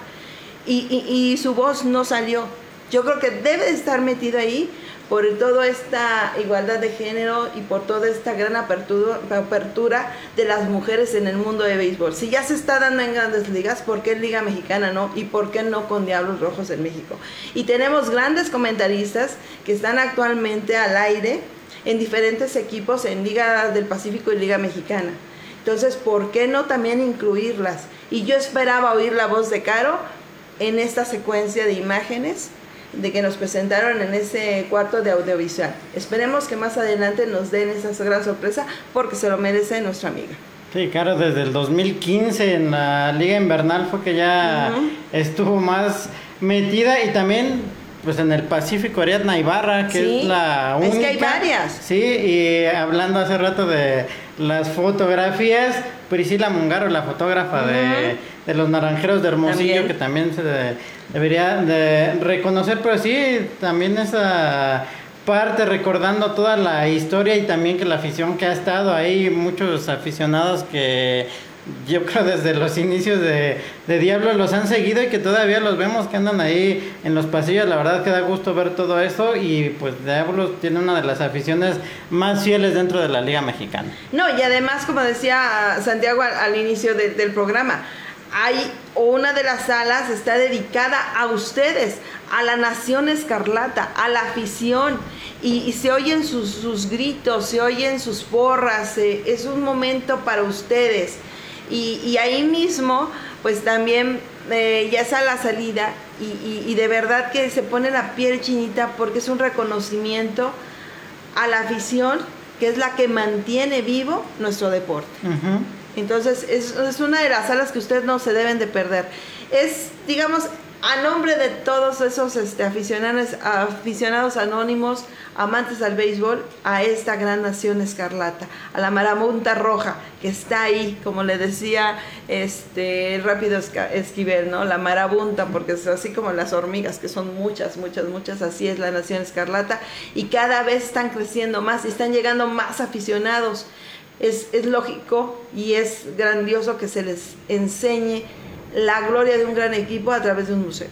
S1: y, y su voz no salió. Yo creo que debe estar metido ahí por toda esta igualdad de género y por toda esta gran apertura, apertura de las mujeres en el mundo de béisbol. Si ya se está dando en grandes ligas, ¿por qué en Liga Mexicana no? ¿Y por qué no con Diablos Rojos en México? Y tenemos grandes comentaristas que están actualmente al aire en diferentes equipos en Liga del Pacífico y Liga Mexicana. Entonces, ¿por qué no también incluirlas? Y yo esperaba oír la voz de Caro en esta secuencia de imágenes de que nos presentaron en ese cuarto de audiovisual. Esperemos que más adelante nos den esa gran sorpresa porque se lo merece nuestra amiga.
S2: Sí, claro, desde el 2015 en la Liga Invernal fue que ya estuvo más metida y también pues en el Pacífico Ariadna Ibarra, que es la única.
S1: Es que hay varias.
S2: Sí, y hablando hace rato de las fotografías, Priscila Mungaro, la fotógrafa de, de, los Naranjeros de Hermosillo, que también se debería de reconocer, pero sí, también esa parte recordando toda la historia y también que la afición que ha estado ahí, muchos aficionados que yo creo desde los inicios de, de Diablo los han seguido y que todavía los vemos que andan ahí en los pasillos. La verdad que da gusto ver todo eso y pues Diablos tiene una de las aficiones más fieles dentro de la Liga Mexicana.
S1: No, y además, como decía Santiago al, inicio del programa, hay una de las salas está dedicada a ustedes, a la nación escarlata, a la afición. Y, se oyen sus, gritos, se oyen sus porras, es un momento para ustedes. Y, ahí mismo, pues también eh, ya está la salida y, de verdad que se pone la piel chinita porque es un reconocimiento a la afición que es la que mantiene vivo nuestro deporte. Entonces, es, es, una de las salas que ustedes no se deben de perder. Es, digamos, a nombre de todos esos este, aficionados, anónimos, amantes al béisbol, a esta gran nación escarlata, a la marabunta roja que está ahí, como le decía este rápido Esquivel, ¿no? La marabunta, porque es así como las hormigas, que son muchas, muchas, muchas, así es la nación escarlata, y cada vez están creciendo más y están llegando más aficionados. Es, es lógico y es grandioso que se les enseñe la gloria de un gran equipo a través de un museo.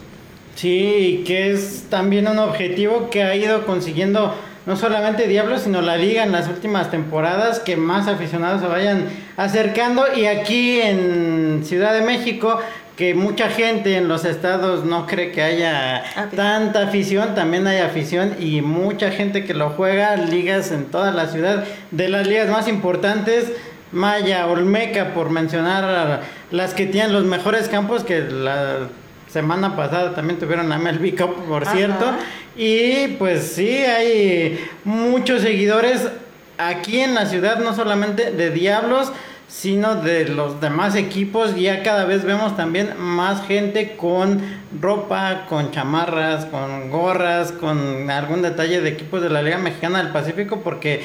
S2: Sí, que es también un objetivo que ha ido consiguiendo no solamente Diablos, sino la liga en las últimas temporadas, que más aficionados se vayan acercando. Y aquí en Ciudad de México, que mucha gente en los estados no cree que haya tanta afición, también hay afición y mucha gente que lo juega, ligas en toda la ciudad, de las ligas más importantes Maya, Olmeca, por mencionar las que tienen los mejores campos, que la semana pasada también tuvieron la MLB Cup, por cierto. Y pues sí, hay muchos seguidores aquí en la ciudad, no solamente de Diablos, sino de los demás equipos. Ya cada vez vemos también más gente con ropa, con chamarras, con gorras, con algún detalle de equipos de la Liga Mexicana del Pacífico, porque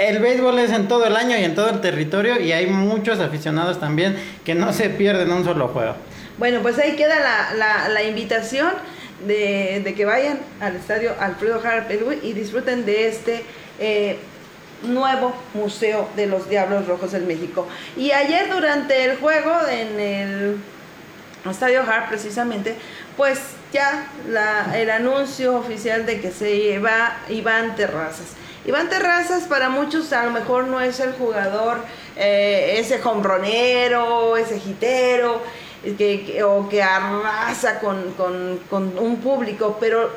S2: el béisbol es en todo el año y en todo el territorio y hay muchos aficionados también que no se pierden un solo juego.
S1: Bueno, pues ahí queda la, invitación de, que vayan al estadio Alfredo Jara y disfruten de este eh, nuevo museo de los Diablos Rojos del México. Y ayer durante el juego en el Estadio Hart precisamente, pues ya el anuncio oficial de que se va Iván Terrazas. Iván Terrazas para muchos a lo mejor no es el jugador, eh, ese hombronero, ese jitero, o que arrasa con, un público, pero,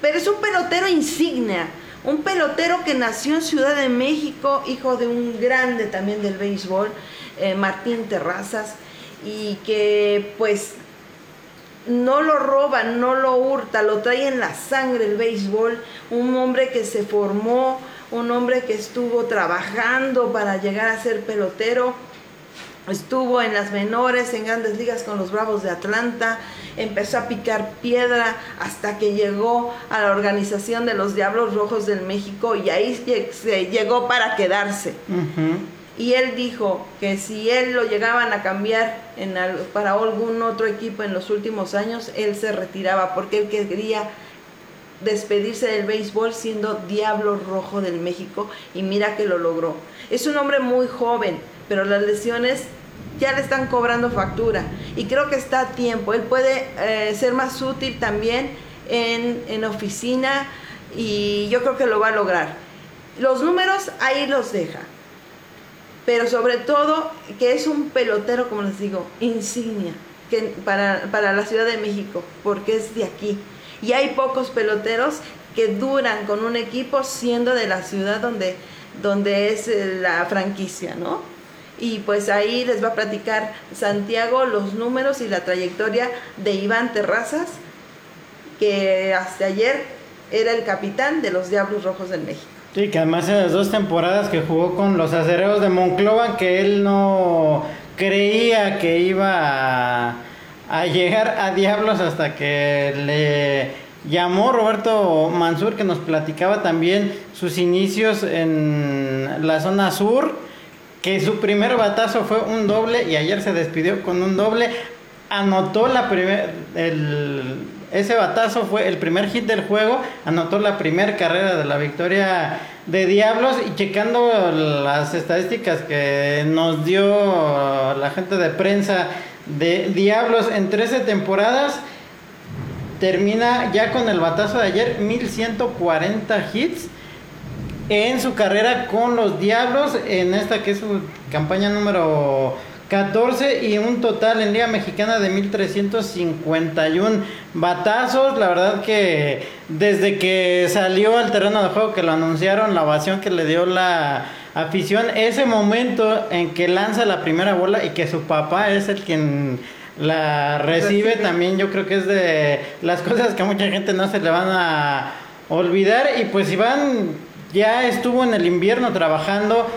S1: pero es un pelotero insignia, un pelotero que nació en Ciudad de México, hijo de un grande también del béisbol, eh, Martín Terrazas, y que pues no lo roba, no lo hurta, lo trae en la sangre el béisbol, un hombre que se formó, un hombre que estuvo trabajando para llegar a ser pelotero, estuvo en las menores, en grandes ligas con los Bravos de Atlanta, empezó a picar piedra hasta que llegó a la organización de los Diablos Rojos del México y ahí se llegó para quedarse. Y él dijo que si él lo llegaban a cambiar en para algún otro equipo en los últimos años, él se retiraba porque él quería despedirse del béisbol siendo Diablo Rojo del México y mira que lo logró. Es un hombre muy joven, pero las lesiones ya le están cobrando factura y creo que está a tiempo. Él puede eh, ser más útil también en, en oficina y yo creo que lo va a lograr. Los números ahí los deja, pero sobre todo que es un pelotero, como les digo, insignia para, para la Ciudad de México, porque es de aquí. Y hay pocos peloteros que duran con un equipo siendo de la ciudad donde, donde es eh, la franquicia, ¿no? Y pues ahí les va a platicar Santiago los números y la trayectoria de Iván Terrazas, que hasta ayer era el capitán de los Diablos Rojos del México.
S2: Sí, que además en las dos temporadas que jugó con los acereros de Monclova, que él no creía que iba a, llegar a Diablos hasta que le llamó Roberto Mansur, que nos platicaba también sus inicios en la zona sur, que su primer batazo fue un doble y ayer se despidió con un doble. Anotó la primer, el ese batazo fue el primer hit del juego, anotó la primera carrera de la victoria de Diablos. Y checando las estadísticas que nos dio la gente de prensa de Diablos en 13 temporadas, termina ya con el batazo de ayer 1140 hits en su carrera con los Diablos en esta que es su campaña número 14 y un total en Liga Mexicana de 1351 batazos. La verdad que desde que salió al terreno de juego, que lo anunciaron, la ovación que le dio la afición, ese momento en que lanza la primera bola y que su papá es el quien la recibe, también yo creo que es de las cosas que a mucha gente no se le van a olvidar. Y pues Iván ya estuvo en el invierno trabajando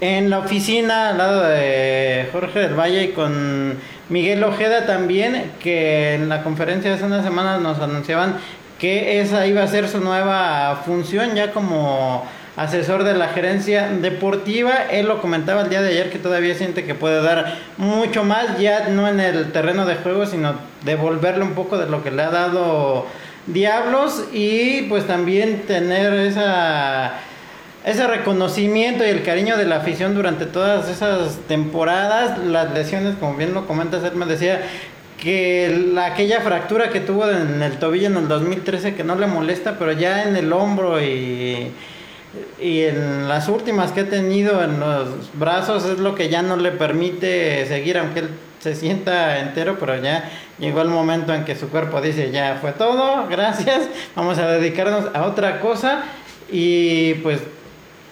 S2: en la oficina al lado de Jorge del Valle y con Miguel Ojeda también, que en la conferencia de hace unas semanas nos anunciaban que esa iba a ser su nueva función ya como asesor de la gerencia deportiva. Él lo comentaba el día de ayer que todavía siente que puede dar mucho más, ya no en el terreno de juego, sino devolverle un poco de lo que le ha dado Diablos y pues también tener esa ese reconocimiento y el cariño de la afición durante todas esas temporadas, las lesiones, como bien lo comentas, él me decía que aquella fractura que tuvo en el tobillo en el 2013 que no le molesta, pero ya en el hombro y, y en las últimas que ha tenido en los brazos es lo que ya no le permite seguir, aunque él se sienta entero, pero ya llegó el momento en que su cuerpo dice, ya fue todo, gracias, vamos a dedicarnos a otra cosa y pues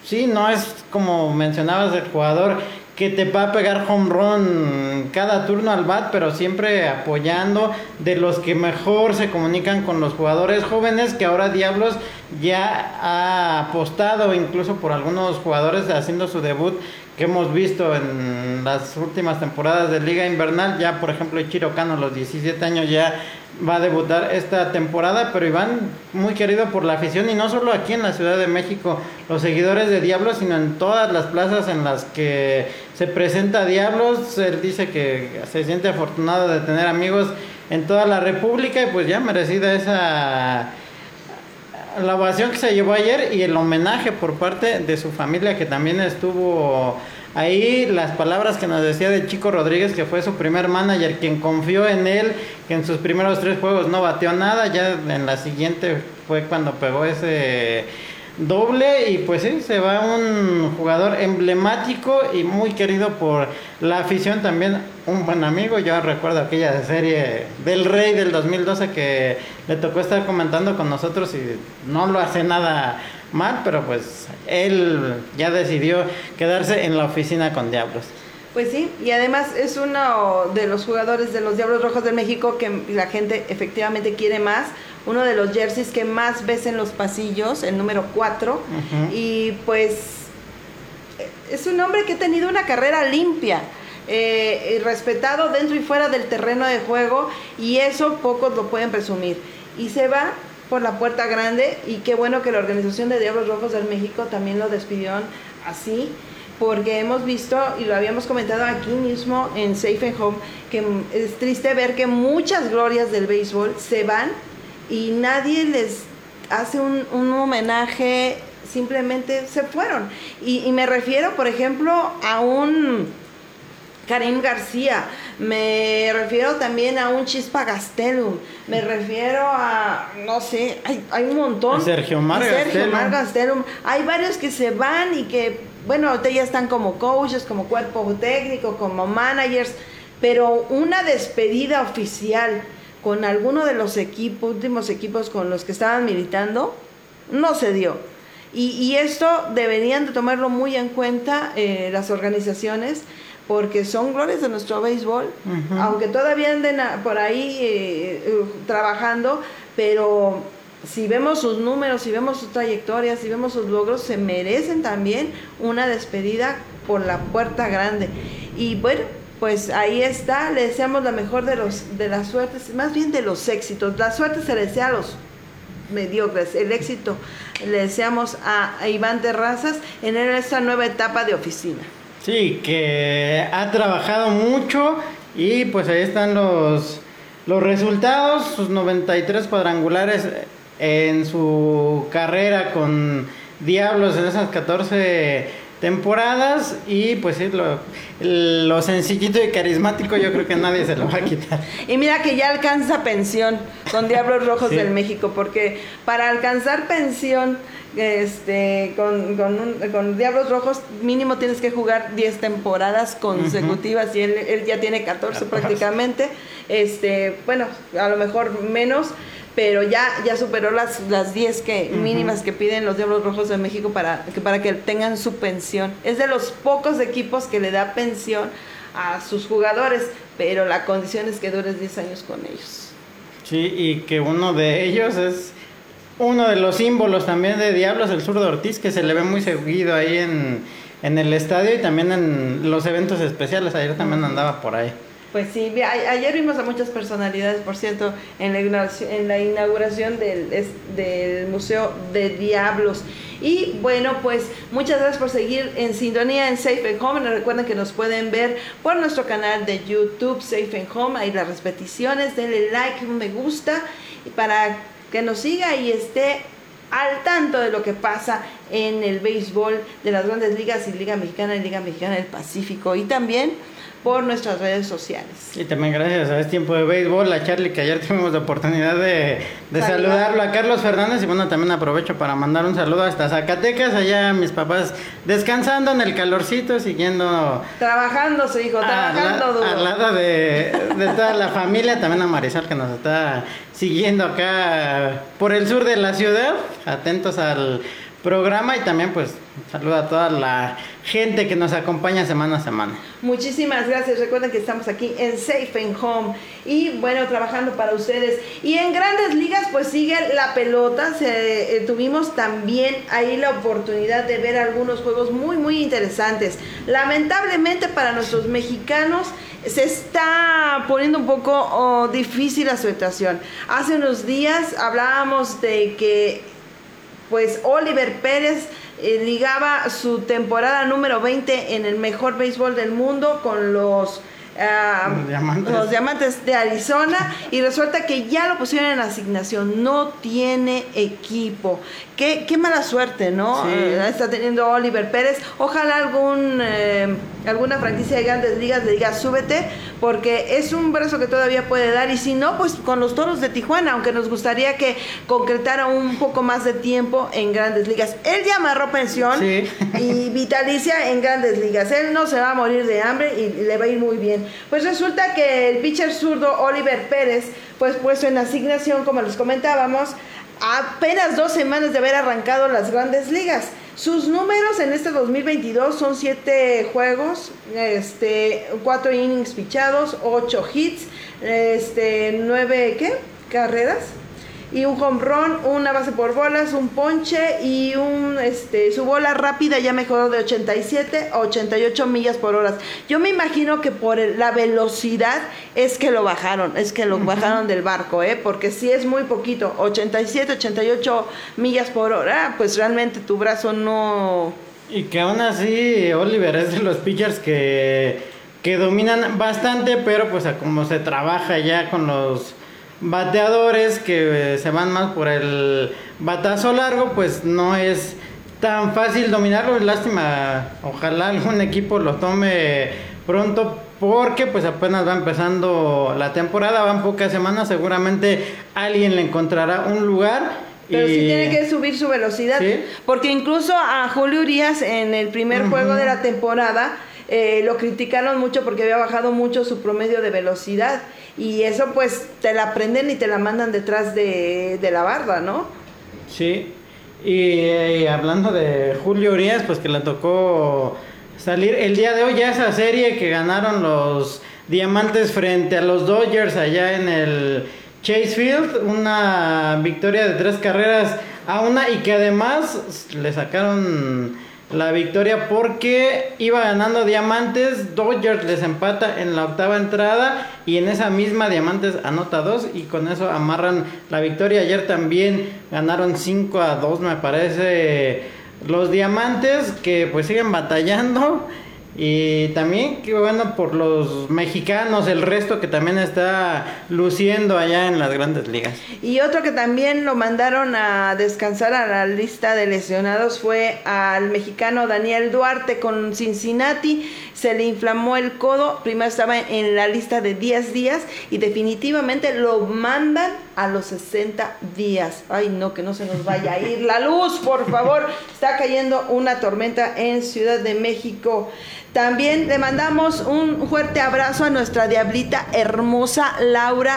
S2: Sí, no es como mencionabas el jugador que te va a pegar home run cada turno al bat, pero siempre apoyando de los que mejor se comunican con los jugadores jóvenes, que ahora Diablos ya ha apostado incluso por algunos jugadores haciendo su debut que hemos visto en las últimas temporadas de Liga Invernal. Ya, por ejemplo, Ichiro Kano, a los 17 años, ya va a debutar esta temporada. Pero Iván, muy querido por la afición, y no solo aquí en la Ciudad de México, los seguidores de Diablos, sino en todas las plazas en las que se presenta Diablos. Él dice que se siente afortunado de tener amigos en toda la República y pues ya merecida esa la ovación que se llevó ayer y el homenaje por parte de su familia que también estuvo ahí, las palabras que nos decía de Chico Rodríguez, que fue su primer manager, quien confió en él, que en sus primeros tres juegos no bateó nada, ya en la siguiente fue cuando pegó ese doble y pues sí, se va un jugador emblemático y muy querido por la afición también, un buen amigo, yo recuerdo aquella serie del Rey del 2012 que le tocó estar comentando con nosotros y no lo hace nada mal, pero pues él ya decidió quedarse en la oficina con Diablos.
S1: Pues sí, y además es uno de los jugadores de los Diablos Rojos de México que la gente efectivamente quiere más uno de los jerseys que más ves en los pasillos, el número 4. Y pues es un hombre que ha tenido una carrera limpia. Eh, respetado dentro y fuera del terreno de juego y eso pocos lo pueden presumir. Y se va por la puerta grande y qué bueno que la organización de Diablos Rojos del México también lo despidieron así porque hemos visto y lo habíamos comentado aquí mismo en Safe and Home que es triste ver que muchas glorias del béisbol se van y nadie les hace un, homenaje, simplemente se fueron. Y, me refiero, por ejemplo, a un Karim García, me refiero también a un Chispa Gastelum, me refiero a, no sé, hay, hay un montón.
S2: Sergio Mar
S1: Sergio Mar Gastelum. Hay varios que se van y que, bueno, ahorita ya están como coaches, como cuerpo técnico, como managers, pero una despedida oficial con alguno de los equipos, últimos equipos con los que estaban militando, no se dio. Y, y esto deberían de tomarlo muy en cuenta eh, las organizaciones porque son glorias de nuestro béisbol, aunque todavía anden por ahí eh, eh, trabajando, pero si vemos sus números, si vemos sus trayectorias, si vemos sus logros, se merecen también una despedida por la puerta grande. Y bueno, pues ahí está, le deseamos la mejor de los de las suertes, más bien de los éxitos. La suerte se desea a los mediocres, el éxito le deseamos a, a Iván Terrazas en esta nueva etapa de oficina.
S2: Sí, que ha trabajado mucho y pues ahí están los, los resultados, sus 93 cuadrangulares en su carrera con Diablos en esas 14 temporadas y pues sí, lo, lo sencillito y carismático yo creo que nadie se lo va a quitar.
S1: Y mira que ya alcanza pensión con Diablos Rojos del México, porque para alcanzar pensión este, con, con, Diablos Rojos mínimo tienes que jugar 10 temporadas consecutivas y él, ya tiene 14, prácticamente. Este, bueno, a lo mejor menos, pero ya, ya superó las, las 10 que, mínimas que piden los Diablos Rojos de México para que, para que tengan su pensión. Es de los pocos equipos que le da pensión a sus jugadores, pero la condición es que dures 10 años con ellos.
S2: Sí, y que uno de ellos es uno de los símbolos también de Diablos, el sur de Ortiz, que se le ve muy seguido ahí en, en el estadio y también en los eventos especiales. Ayer también andaba por ahí.
S1: Pues sí, ayer vimos a muchas personalidades, por cierto, en la inauguración, del, Museo de Diablos. Y bueno, pues muchas gracias por seguir en sintonía en Safe and Home. Recuerden que nos pueden ver por nuestro canal de YouTube Safe and Home. Ahí las repeticiones, denle like, me gusta. Para que nos siga y esté al tanto de lo que pasa en el béisbol de las grandes ligas y Liga Mexicana y Liga Mexicana del Pacífico y también por nuestras redes sociales.
S2: Y también gracias a este tiempo de béisbol, a Charlie, que ayer tuvimos la oportunidad de, saludarlo, a Carlos Fernández, y bueno, también aprovecho para mandar un saludo hasta Zacatecas, allá mis papás descansando en el calorcito, siguiendo...
S1: Trabajando, su hijo, trabajando duro.
S2: Al lado de, de toda la familia, también a Marisol, que nos está siguiendo acá por el sur de la ciudad, atentos al programa y también pues saluda a toda la gente que nos acompaña semana a semana.
S1: Muchísimas gracias. Recuerden que estamos aquí en Safe and Home y bueno, trabajando para ustedes. Y en grandes ligas pues sigue la pelota. Eh, tuvimos también ahí la oportunidad de ver algunos juegos muy muy interesantes. Lamentablemente para nuestros mexicanos se está poniendo un poco oh, difícil la situación. Hace unos días hablábamos de que pues Oliver Pérez eh, ligaba su temporada número 20 en el mejor béisbol del mundo con los Ah, los, diamantes. de Arizona y resulta que ya lo pusieron en asignación, no tiene equipo. Qué, qué mala suerte, ¿no? Eh, está teniendo Oliver Pérez. Ojalá algún eh, alguna franquicia de grandes ligas le diga súbete, porque es un brazo que todavía puede dar. Y si no, pues con los toros de Tijuana, aunque nos gustaría que concretara un poco más de tiempo en grandes ligas. Él ya amarró pensión y *laughs* vitalicia en grandes ligas. Él no se va a morir de hambre y le va a ir muy bien. Pues resulta que el pitcher zurdo Oliver Pérez, pues puesto en asignación, como les comentábamos, apenas dos semanas de haber arrancado las grandes ligas. Sus números en este 2022 son siete juegos, este, cuatro innings pichados, ocho hits, este, nueve, ¿qué? Carreras y un home run, una base por bolas, un ponche y un este su bola rápida ya mejoró de 87 a 88 millas por hora. Yo me imagino que por la velocidad es que lo bajaron, es que lo bajaron del barco, ¿eh? porque si es muy poquito, 87, 88 millas por hora, pues realmente tu brazo no
S2: y que aún así Oliver es de los pitchers que que dominan bastante, pero pues a como se trabaja ya con los bateadores que eh, se van más por el batazo largo, pues no es tan fácil dominarlo. Lástima, ojalá algún equipo lo tome pronto porque pues apenas va empezando la temporada, van pocas semanas, seguramente alguien le encontrará un lugar.
S1: Pero sí tiene que subir su velocidad, porque incluso a Julio Urias en el primer juego de la temporada eh, lo criticaron mucho porque había bajado mucho su promedio de velocidad y eso pues te la prenden y te la mandan detrás de, de la barda, ¿no?
S2: Sí, y, hablando de Julio Urias, pues que le tocó salir el día de hoy ya esa serie que ganaron los Diamantes frente a los Dodgers allá en el Chase Field, una victoria de tres carreras a una y que además le sacaron la victoria porque iba ganando Diamantes, Dodgers les empata en la octava entrada y en esa misma Diamantes anota dos y con eso amarran la victoria. Ayer también ganaron 5 a 2 me parece los Diamantes que pues siguen batallando y también, qué bueno por los mexicanos, el resto que también está luciendo allá en las grandes ligas.
S1: Y otro que también lo mandaron a descansar a la lista de lesionados fue al mexicano Daniel Duarte con Cincinnati. Se le inflamó el codo, primero estaba en la lista de 10 días y definitivamente lo mandan a los 60 días. Ay, no, que no se nos vaya a ir la luz, por favor. Está cayendo una tormenta en Ciudad de México. También le mandamos un fuerte abrazo a nuestra diablita hermosa Laura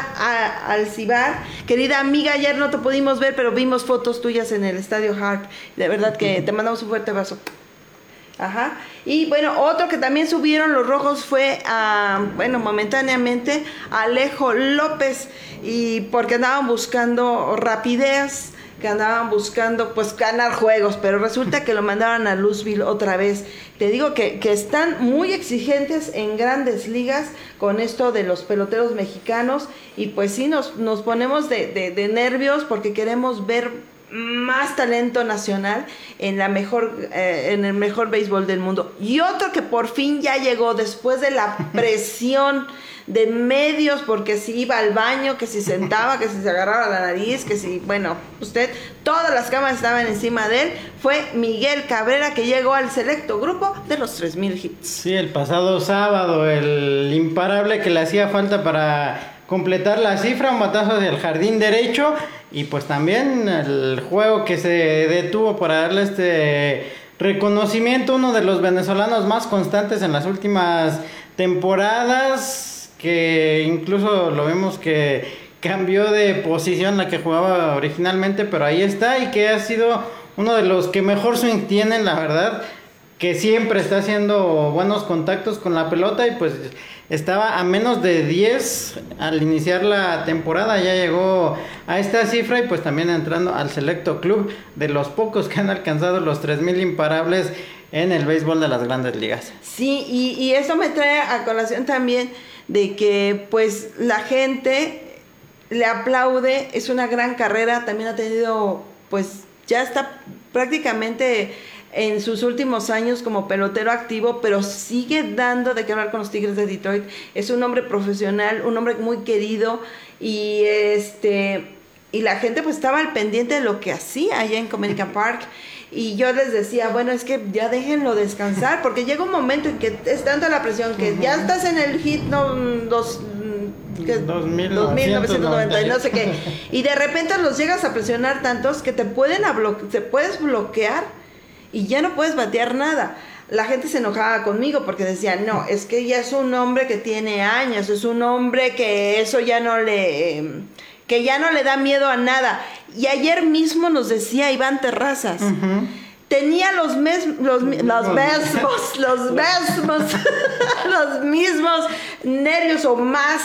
S1: Alcibar. Querida amiga, ayer no te pudimos ver, pero vimos fotos tuyas en el Estadio Hart. De verdad que te mandamos un fuerte abrazo. Ajá. Y bueno, otro que también subieron los rojos fue, bueno, momentáneamente, Alejo López. Y porque andaban buscando rapidez que andaban buscando pues ganar juegos, pero resulta que lo mandaron a Louisville otra vez. Te digo que, que están muy exigentes en grandes ligas con esto de los peloteros mexicanos y pues sí nos, nos ponemos de, de, nervios porque queremos ver más talento nacional en la mejor eh, en el mejor béisbol del mundo y otro que por fin ya llegó después de la *laughs* presión de medios porque si iba al baño, que si sentaba, que si se agarraba la nariz, que si, bueno, usted, todas las cámaras estaban encima de él, fue Miguel Cabrera que llegó al selecto grupo de los 3000 hits.
S2: Sí, el pasado sábado, el imparable que le hacía falta para completar la cifra, un batazo del jardín derecho y pues también el juego que se detuvo para darle este reconocimiento, uno de los venezolanos más constantes en las últimas temporadas, que incluso lo vemos que cambió de posición la que jugaba originalmente, pero ahí está y que ha sido uno de los que mejor swing tienen, la verdad, que siempre está haciendo buenos contactos con la pelota y pues estaba a menos de 10 al iniciar la temporada, ya llegó a esta cifra y pues también entrando al selecto club de los pocos que han alcanzado los 3.000 imparables en el béisbol de las grandes ligas.
S1: Sí, y, y eso me trae a colación también de que pues la gente le aplaude, es una gran carrera, también ha tenido pues ya está prácticamente en sus últimos años como pelotero activo, pero sigue dando de qué hablar con los Tigres de Detroit. Es un hombre profesional, un hombre muy querido y este y la gente pues estaba al pendiente de lo que hacía allá en Comerica Park y yo les decía, bueno, es que ya déjenlo descansar, *laughs* porque llega un momento en que es tanta la presión que ya estás en el hit no, dos,
S2: que,
S1: 2990 y no sé qué. *laughs* Y de repente los llegas a presionar tantos que te pueden te puedes bloquear y ya no puedes batear nada. La gente se enojaba conmigo porque decía, no, es que ya es un hombre que tiene años, es un hombre que eso ya no le que ya no le da miedo a nada. Y ayer mismo nos decía Iván Terrazas. Tenía los, mes, los, los mismos, los mismos, *laughs* *laughs* los mismos nervios o más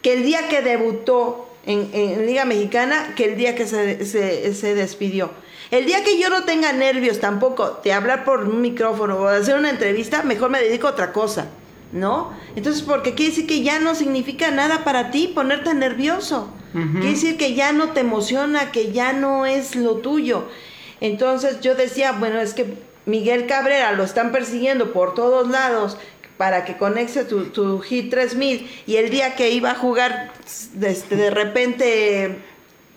S1: que el día que debutó en, Liga Mexicana que el día que se, se, despidió. El día que yo no tenga nervios tampoco de hablar por un micrófono o de hacer una entrevista, mejor me dedico a otra cosa, ¿no? Entonces, porque quiere decir que ya no significa nada para ti ponerte nervioso. Quiere decir que ya no te emociona, que ya no es lo tuyo. Entonces yo decía, bueno, es que Miguel Cabrera lo están persiguiendo por todos lados para que conecte tu, tu Hit 3000 y el día que iba a jugar, este, de repente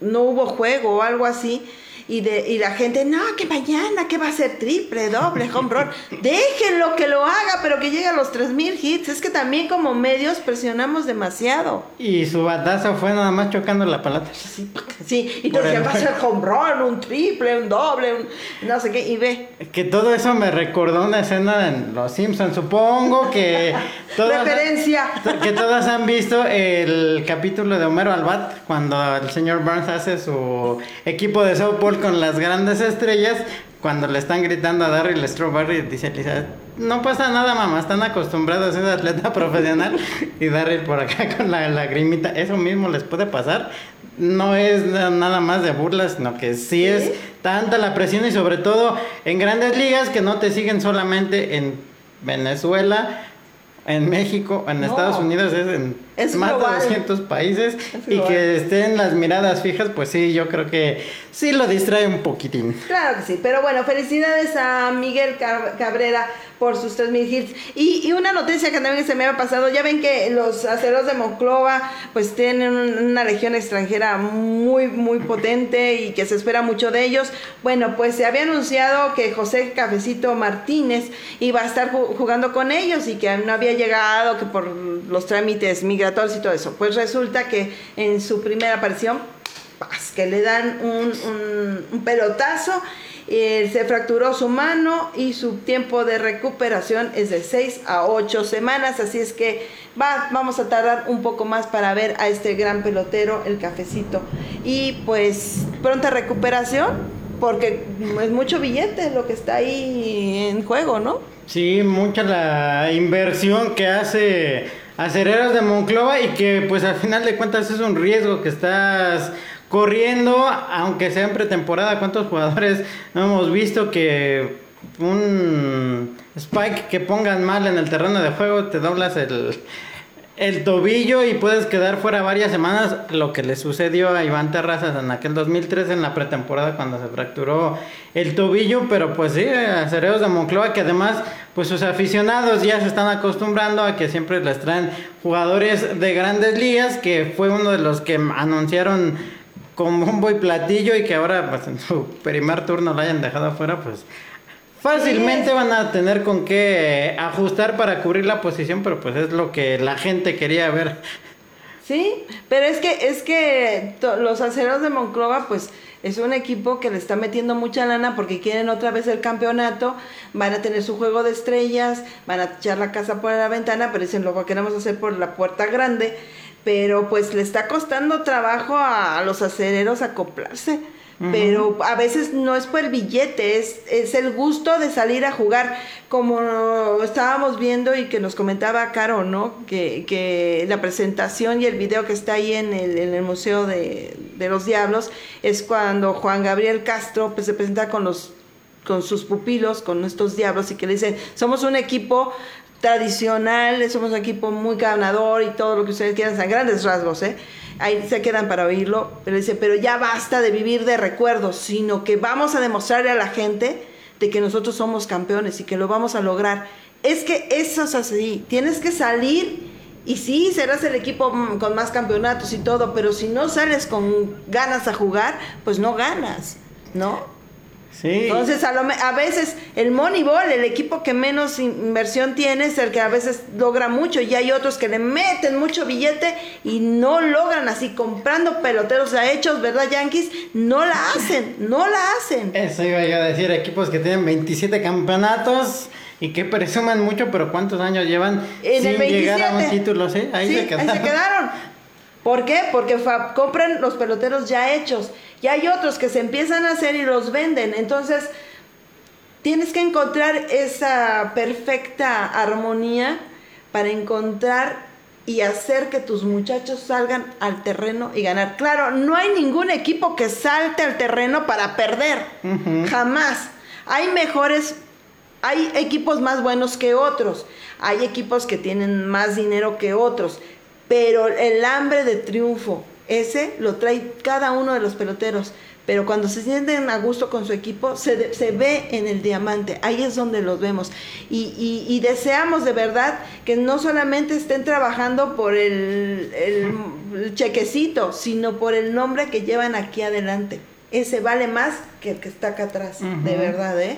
S1: no hubo juego o algo así. Y, de, y la gente, no, que mañana, que va a ser triple, doble, home run. Déjenlo que lo haga, pero que llegue a los 3000 hits. Es que también como medios presionamos demasiado.
S2: Y su batazo fue nada más chocando la palata.
S1: Sí, sí. y entonces va a ser home run, un triple, un doble, un no sé qué, y ve.
S2: Que todo eso me recordó una escena en Los Simpsons, supongo que... *laughs*
S1: Todas, Referencia.
S2: Que todas han visto el capítulo de Homero Albat, cuando el señor Burns hace su equipo de softball con las grandes estrellas, cuando le están gritando a Darryl Strawberry, dice Lisa, no pasa nada, mamá, están acostumbrados a ser atleta *laughs* profesional. Y Darryl por acá *laughs* con la lagrimita, eso mismo les puede pasar. No es nada más de burlas, sino que sí, es tanta la presión y sobre todo en grandes ligas que no te siguen solamente en Venezuela, en México, en Estados Unidos, es en más de 200 países y que estén las miradas fijas, pues sí, yo creo que sí lo distrae un poquitín.
S1: Claro que sí, pero bueno, felicidades a Miguel Cabrera por sus 3000 hits. Y, y una noticia que también se me ha pasado, ya ven que los aceros de Monclova pues tienen una legión extranjera muy, muy potente y que se espera mucho de ellos. Bueno, pues se había anunciado que José Cafecito Martínez iba a estar jugando con ellos y que no había llegado, que por los trámites y todo eso. Pues resulta que en su primera aparición, que le dan un, pelotazo, eh, se fracturó su mano y su tiempo de recuperación es de 6 a 8 semanas, así es que va, vamos a tardar un poco más para ver a este gran pelotero, el cafecito. Y pues pronta recuperación, porque es mucho billete lo que está ahí en juego, ¿no?
S2: Sí, mucha la inversión que hace acereros de Monclova y que pues al final de cuentas es un riesgo que estás corriendo, aunque sea en pretemporada. ¿Cuántos jugadores hemos visto que un spike que pongan mal en el terreno de juego te doblas el, el tobillo y puedes quedar fuera varias semanas, lo que le sucedió a Iván Terrazas en aquel 2003 en la pretemporada cuando se fracturó el tobillo, pero pues sí, Acereros de Moncloa que además pues sus aficionados ya se están acostumbrando a que siempre les traen jugadores de grandes ligas, que fue uno de los que anunciaron con bombo y platillo y que ahora pues en su primer turno lo hayan dejado afuera, pues Fácilmente van a tener con qué ajustar para cubrir la posición, pero pues es lo que la gente quería ver.
S1: Sí, pero es que es que los aceros de Monclova pues es un equipo que le está metiendo mucha lana porque quieren otra vez el campeonato, van a tener su juego de estrellas, van a echar la casa por la ventana, pero dicen lo queremos hacer por la puerta grande, pero pues le está costando trabajo a, a los acereros acoplarse pero a veces no es por el billete, es, es el gusto de salir a jugar, como estábamos viendo y que nos comentaba Caro, ¿no? Que, que la presentación y el video que está ahí en el, en el Museo de, de, los Diablos es cuando Juan Gabriel Castro pues, se presenta con los con sus pupilos, con estos diablos y que le dicen, somos un equipo tradicional, somos un equipo muy ganador y todo lo que ustedes quieran, son grandes rasgos, ¿eh? Ahí se quedan para oírlo, pero dice, pero ya basta de vivir de recuerdos, sino que vamos a demostrarle a la gente de que nosotros somos campeones y que lo vamos a lograr. Es que eso es así, tienes que salir y sí, serás el equipo con más campeonatos y todo, pero si no sales con ganas a jugar, pues no ganas, ¿no? Entonces, a, a veces el Moneyball, el equipo que menos inversión tiene, es el que a veces logra mucho. Y hay otros que le meten mucho billete y no logran así, comprando peloteros ya hechos, ¿verdad, Yankees? No la *laughs* hacen, no la hacen.
S2: Eso iba yo a decir, equipos que tienen 27 campeonatos y que presuman mucho, pero ¿cuántos años llevan sin llegar a un título? ¿sí?
S1: Ahí, se quedaron. ahí se quedaron. ¿Por qué? Porque compran los peloteros ya hechos. Y hay otros que se empiezan a hacer y los venden. Entonces, tienes que encontrar esa perfecta armonía para encontrar y hacer que tus muchachos salgan al terreno y ganar. Claro, no hay ningún equipo que salte al terreno para perder. Jamás. Hay mejores, hay equipos más buenos que otros. Hay equipos que tienen más dinero que otros. Pero el hambre de triunfo, ese lo trae cada uno de los peloteros. Pero cuando se sienten a gusto con su equipo, se, se ve en el diamante. Ahí es donde los vemos. Y, y, deseamos de verdad que no solamente estén trabajando por el, el chequecito, sino por el nombre que llevan aquí adelante. ese vale más que el que está acá atrás, de verdad, ¿eh?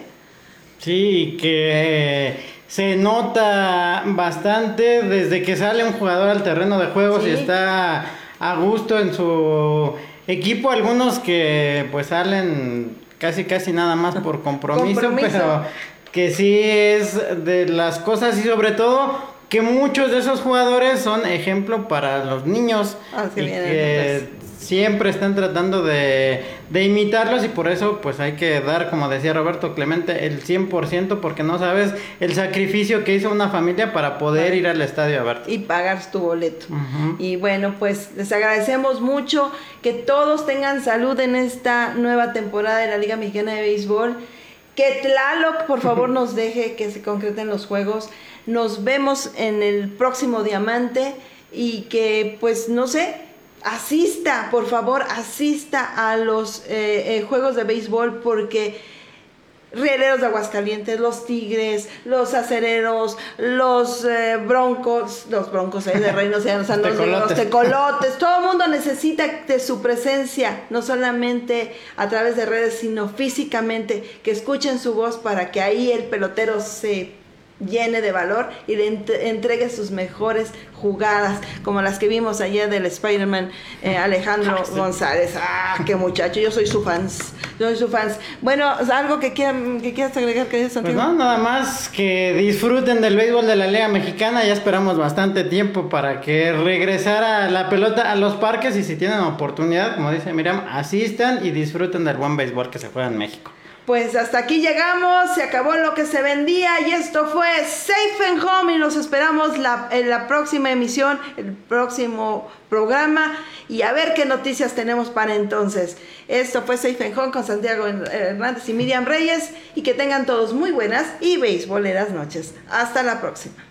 S2: Sí, que se nota bastante desde que sale un jugador al terreno de juegos y está a gusto en su equipo, algunos que pues salen casi casi nada más por *laughs* compromiso, compromiso. pero que sí es de las cosas. Y sobre todo que muchos de esos jugadores son ejemplo para los niños ah, y que siempre están tratando de, de, imitarlos y por eso pues hay que dar, como decía Roberto Clemente, el 100% porque no sabes el sacrificio que hizo una familia para poder ir al estadio a ver.
S1: Y pagar tu boleto. Y bueno, pues les agradecemos mucho que todos tengan salud en esta nueva temporada de la Liga Mexicana de Béisbol. Que Tlaloc, por favor, *laughs* nos deje que se concreten los juegos. Nos vemos en el próximo diamante y que, pues, no sé, asista, por favor, asista a los eh, eh, juegos de béisbol porque Rieleros de Aguascalientes, los Tigres, los Acereros, los eh, Broncos, los Broncos de Reino, o sea, los, los tecolotes, todo el mundo necesita de su presencia, no solamente a través de redes, sino físicamente, que escuchen su voz para que ahí el pelotero se llene de valor y le entregue sus mejores jugadas, como las que vimos ayer del Spider-Man eh, Alejandro ah, González. Ah, qué muchacho, yo soy su fans. Yo soy su fans. Bueno, algo que, quieran, que quieras agregar, que
S2: Pues no, nada más que disfruten del béisbol de la Liga Mexicana. Ya esperamos bastante tiempo para que regresara la pelota a los parques y si tienen oportunidad, como dice Miriam, asistan y disfruten del buen béisbol que se juega en México.
S1: Pues hasta aquí llegamos, se acabó lo que se vendía y esto fue Safe and Home y nos esperamos en la próxima emisión, el próximo programa y a ver qué noticias tenemos para entonces. Esto fue Safe and Home con Santiago Hernández y Miriam Reyes y que tengan todos muy buenas y beisboleras noches. Hasta la próxima.